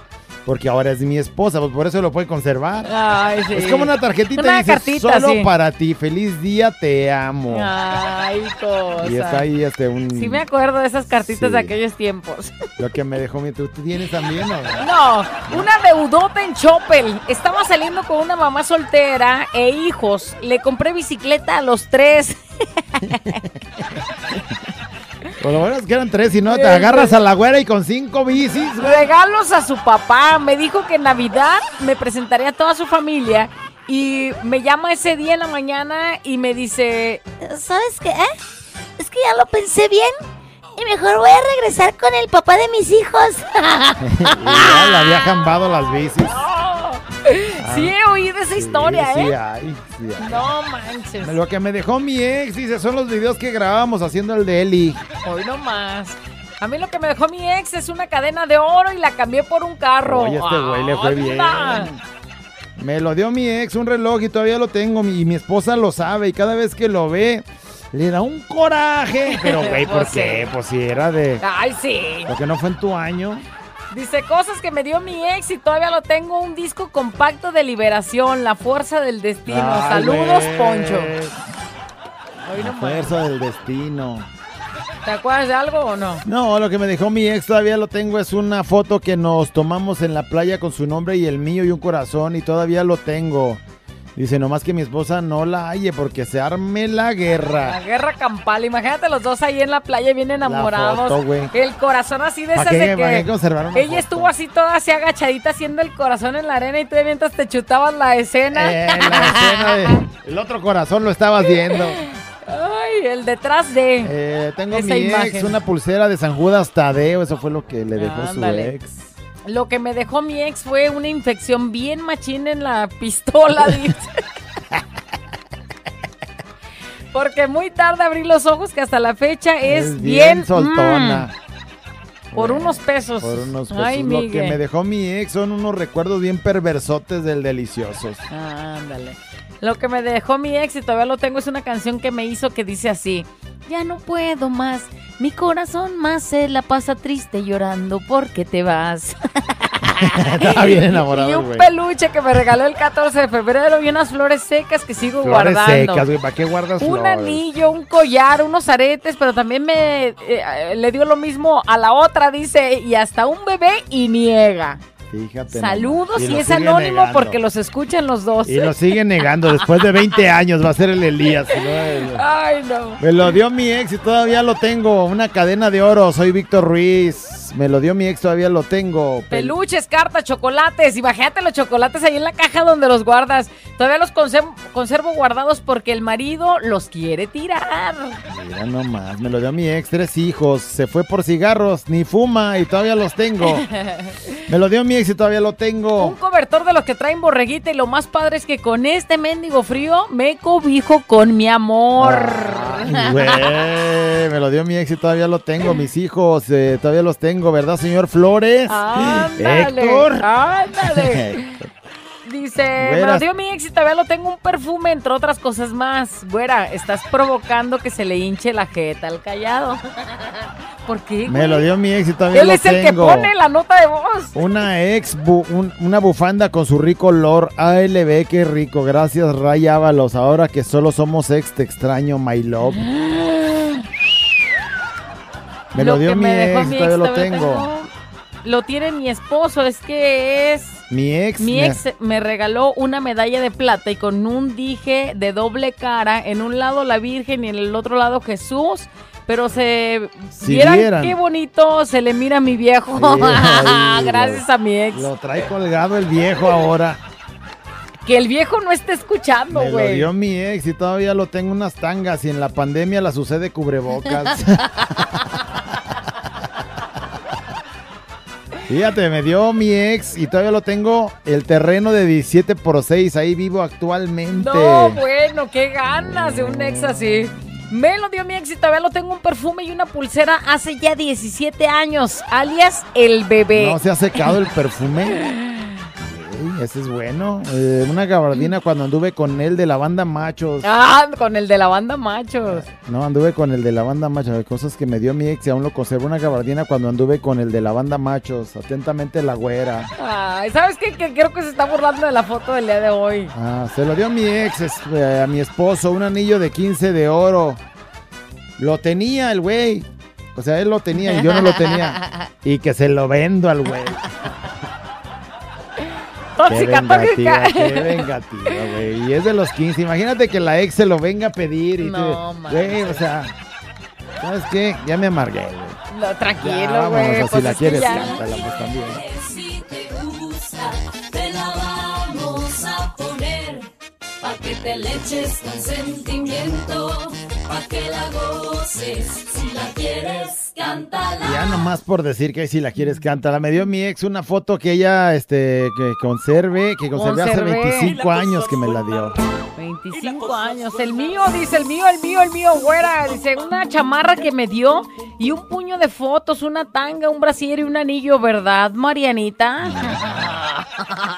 Porque ahora es mi esposa, pues por eso lo puede conservar. Ay, sí. Es como una tarjetita Una y dice, cartita, solo sí. para ti, feliz día, te amo. Ay, cosa. y está ahí este un... Sí me acuerdo de esas cartitas Sí. de aquellos tiempos. Lo que me dejó mi... ¿Tú tienes también o no? No, una deudota en Choppel. Estaba saliendo con una mamá soltera e hijos. Le compré bicicleta a los tres. [LAUGHS] Por lo menos que eran tres y no, te agarras a la güera y con cinco bicis, güey. Regalos a su papá. Me dijo que en Navidad me presentaría a toda su familia. Y me llama ese día en la mañana y me dice, ¿Sabes qué? Es que ya lo pensé bien y mejor voy a regresar con el papá de mis hijos. [LAUGHS] Igual le había jambado las bicis. Sí he oído esa historia, sí, ¿eh? Sí, hay, sí hay. No manches. Lo que me dejó mi ex, dice, son los videos que grabábamos haciendo el de Eli. Hoy no más. A mí lo que me dejó mi ex es una cadena de oro y la cambié por un carro. Oye, este güey le fue bien. Me lo dio mi ex, un reloj y todavía lo tengo y mi esposa lo sabe y cada vez que lo ve le da un coraje. Pero güey, ¿por [LAUGHS] Pues sí. qué? Pues si era de... Ay, sí. Porque no fue en tu año. Dice cosas que me dio mi ex y todavía lo tengo. Un disco compacto de liberación, La Fuerza del Destino. Ay, Saludos. Poncho. Hoy La no fuerza del destino. ¿Te acuerdas de algo o no? No, lo que me dejó mi ex todavía lo tengo es una foto que nos tomamos en la playa con su nombre y el mío y un corazón y todavía lo tengo. Dice, nomás que mi esposa no la halle porque se arme la La guerra. guerra campal. Imagínate los dos ahí en la playa bien enamorados. foto, el corazón así de ¿Pa' esas qué- de que ella foto? estuvo así toda así agachadita haciendo el corazón en la arena y tú mientras te chutabas la escena. Eh, la escena de- [LAUGHS] el otro corazón lo estabas viendo. Ay, el detrás de. Eh, tengo Esa mi ex, imagen. una pulsera de San Judas Tadeo, eso fue lo que le dejó Ándale. su ex. Lo que me dejó mi ex fue una infección bien machín en la pistola, [LAUGHS] dice. Porque muy tarde abrí los ojos que hasta la fecha es, Es bien, bien soltona. mm, por unos pesos. Por unos pesos. Ay, lo que me dejó mi ex son unos recuerdos bien perversotes del deliciosos. Ándale. Lo que me dejó mi ex y todavía lo tengo es una canción que me hizo que dice así. Ya no puedo más. Mi corazón más se la pasa triste llorando porque te vas. [LAUGHS] Estaba bien enamorado, y un peluche que me regaló el 14 de febrero y unas flores secas que sigo Flores guardando. secas. ¿Para qué guardas Un flores? anillo, un collar, unos aretes, pero también me eh, eh, le dio lo mismo a la otra, dice, y hasta un bebé y niega. Fíjate. Saludos y, es anónimo negando. porque los escuchan los dos. Y lo sigue negando. Después de 20 [LAUGHS] años va a ser el Elías. ¿no? El- Ay, no. Me lo dio mi ex y todavía lo tengo. Una cadena de oro. Soy Víctor Ruiz. Me lo dio mi ex, todavía lo tengo. Pel- Peluches, cartas, chocolates. Imagínate los chocolates ahí en la caja donde los guardas. Todavía los conservo, conservo guardados porque el marido los quiere tirar. Mira nomás, me lo dio mi ex, tres hijos. Se fue por cigarros, ni fuma y todavía los tengo. [LAUGHS] Me lo dio mi ex y todavía lo Un tengo. cobertor de los que traen borreguita y lo más padre es que con este mendigo frío me cobijo con mi amor. Ay, güey, me lo dio mi ex y todavía lo tengo. Mis hijos, eh, todavía los tengo, ¿verdad, señor Flores? Ándale, Héctor. ándale. [LAUGHS] Dice, me lo dio mi ex y todavía lo tengo un perfume, entre otras cosas más. Güera, estás provocando que se le hinche la jeta al callado. [LAUGHS] ¿Por qué? Me lo dio mi ex y todavía Él lo es el que pone la nota de voz. Una ex, bu- un- una bufanda con su rico olor. ALB, qué rico. Gracias, Ray Ábalos. Ahora que solo somos ex, te extraño, my love. [GASPS] [GASPS] [GASPS] Me lo, dio que mi me dejó ex, mi todavía ex, lo tengo. Lo tiene mi esposo, es que es... Mi ex. Mi ex me regaló una medalla de plata y con un dije de doble cara, en un lado la Virgen y en el otro lado Jesús. Pero se Si vieran, vieran. qué bonito se le mira a mi viejo. Sí, [LAUGHS] Gracias lo- a mi ex. Lo trae colgado el viejo ahora. Que el viejo no esté escuchando, Me lo güey. dio mi ex y todavía lo tengo unas tangas y en la pandemia las usé de cubrebocas. [LAUGHS] Fíjate, me dio mi ex y todavía lo tengo el terreno de 17 por 6, ahí vivo actualmente. No, bueno, qué ganas de un ex así. Me lo dio mi ex y todavía lo tengo un perfume y una pulsera hace ya 17 años, alias el bebé. ¿No se ha secado el perfume? [LAUGHS] ese es bueno. Eh, una gabardina cuando anduve con él de la banda Machos. Ah, con el de la banda machos. No, anduve con el de la banda Machos. Cosas que me dio mi ex y aún lo conservo. Una gabardina cuando anduve con el de la banda Machos. Atentamente la güera. Ay, ¿sabes qué? Que creo que se está burlando de la foto del día de hoy. Ah, se lo dio a mi ex, es- eh, a mi esposo. Un anillo de 15 de oro. Lo tenía el güey. O sea, él lo tenía y yo no lo tenía. [LAUGHS] Y que se lo vendo al güey. Qué Tóxica, vengativa, tóxica. qué vengativa, güey. Y es de los 15. Imagínate que la ex se lo venga a pedir. Y No, güey, o sea, ¿sabes qué? Ya me amargué, güey. No, tranquilo, güey. o si pues la quieres, ya- cántala, pues también. Pa' que te le eches con sentimiento. Pa' que la goces. Si la quieres, cántala. Ya nomás por decir que si la quieres cántala. Me dio mi ex una foto que ella este que conserve, que conservé hace Conservé. 25 años que me la dio. 25 años. El mío, dice el mío, el mío, el mío, güera. Dice una chamarra que me dio y un puño de fotos, una tanga, un brasier y un anillo, ¿verdad, Marianita? [LAUGHS]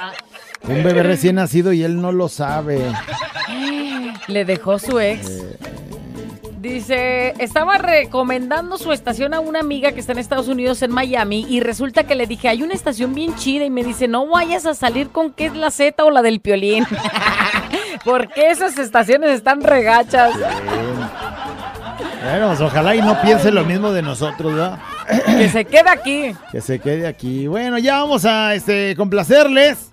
Un bebé recién nacido y él no lo sabe. [GASPS] Le dejó su ex. Dice, estaba recomendando su estación a una amiga que está en Estados Unidos, en Miami, y resulta que le dije, hay una estación bien chida, y me dice, no vayas a salir con qué es la Z o la del piolín. [LAUGHS] Porque esas estaciones están regachas. Bueno, pues ojalá y no piense lo mismo de nosotros, ¿verdad? Que se quede aquí. Que se quede aquí. Bueno, ya vamos a este complacerles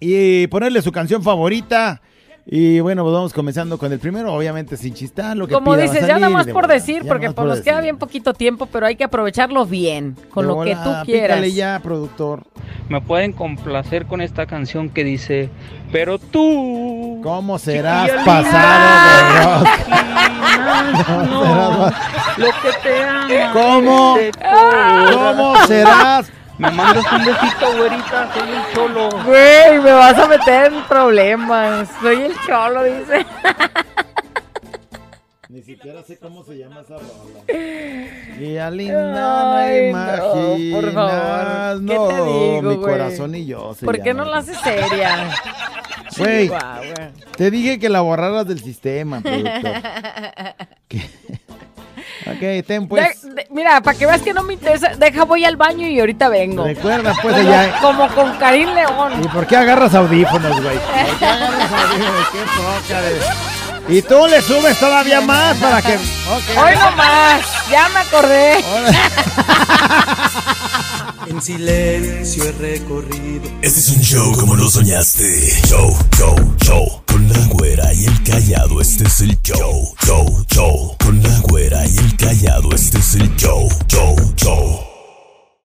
y ponerle su canción favorita. Y bueno, pues vamos comenzando con el primero, obviamente sin chistar, lo que Como pida dices, ya nada más de por decir, porque por nos queda bien poquito tiempo, pero hay que aprovecharlo bien, con De lo que tú quieras. pícale ya, productor. Me pueden complacer con esta canción que dice, pero tú... ¿Cómo serás pasado de [LAUGHS] rock? No, lo que te ama. ¿Cómo? corazón. [LAUGHS] ¿Cómo serás? Me mandas un besito, güerita, soy el cholo. Güey, me vas a meter en problemas. Soy el cholo, dice. Ni siquiera sé cómo se llama esa rola. Y a linda Ay, me no, por imaginas. favor. ¿Qué No, te digo, mi güey? corazón y yo. se ¿Por qué no la haces seria? Güey, te dije que la borraras del sistema, productor. [LAUGHS] ¿Qué? Ok, ten pues. De- de- mira, para que veas que no me interesa, deja voy al baño y ahorita vengo. Recuerda, pues, como, allá- como con Karim León. ¿Y por qué agarras audífonos, güey? [LAUGHS] ¿Por qué agarras audífonos? Qué poca de- Y tú le subes todavía más para que. Ok. Hoy nomás, ya me acordé. [LAUGHS] En silencio he recorrido. Este es un show como lo soñaste. Show, show, show. Con la güera y el callado, este es el show. Show, show. Con la güera y el callado, este es el show. Show, show.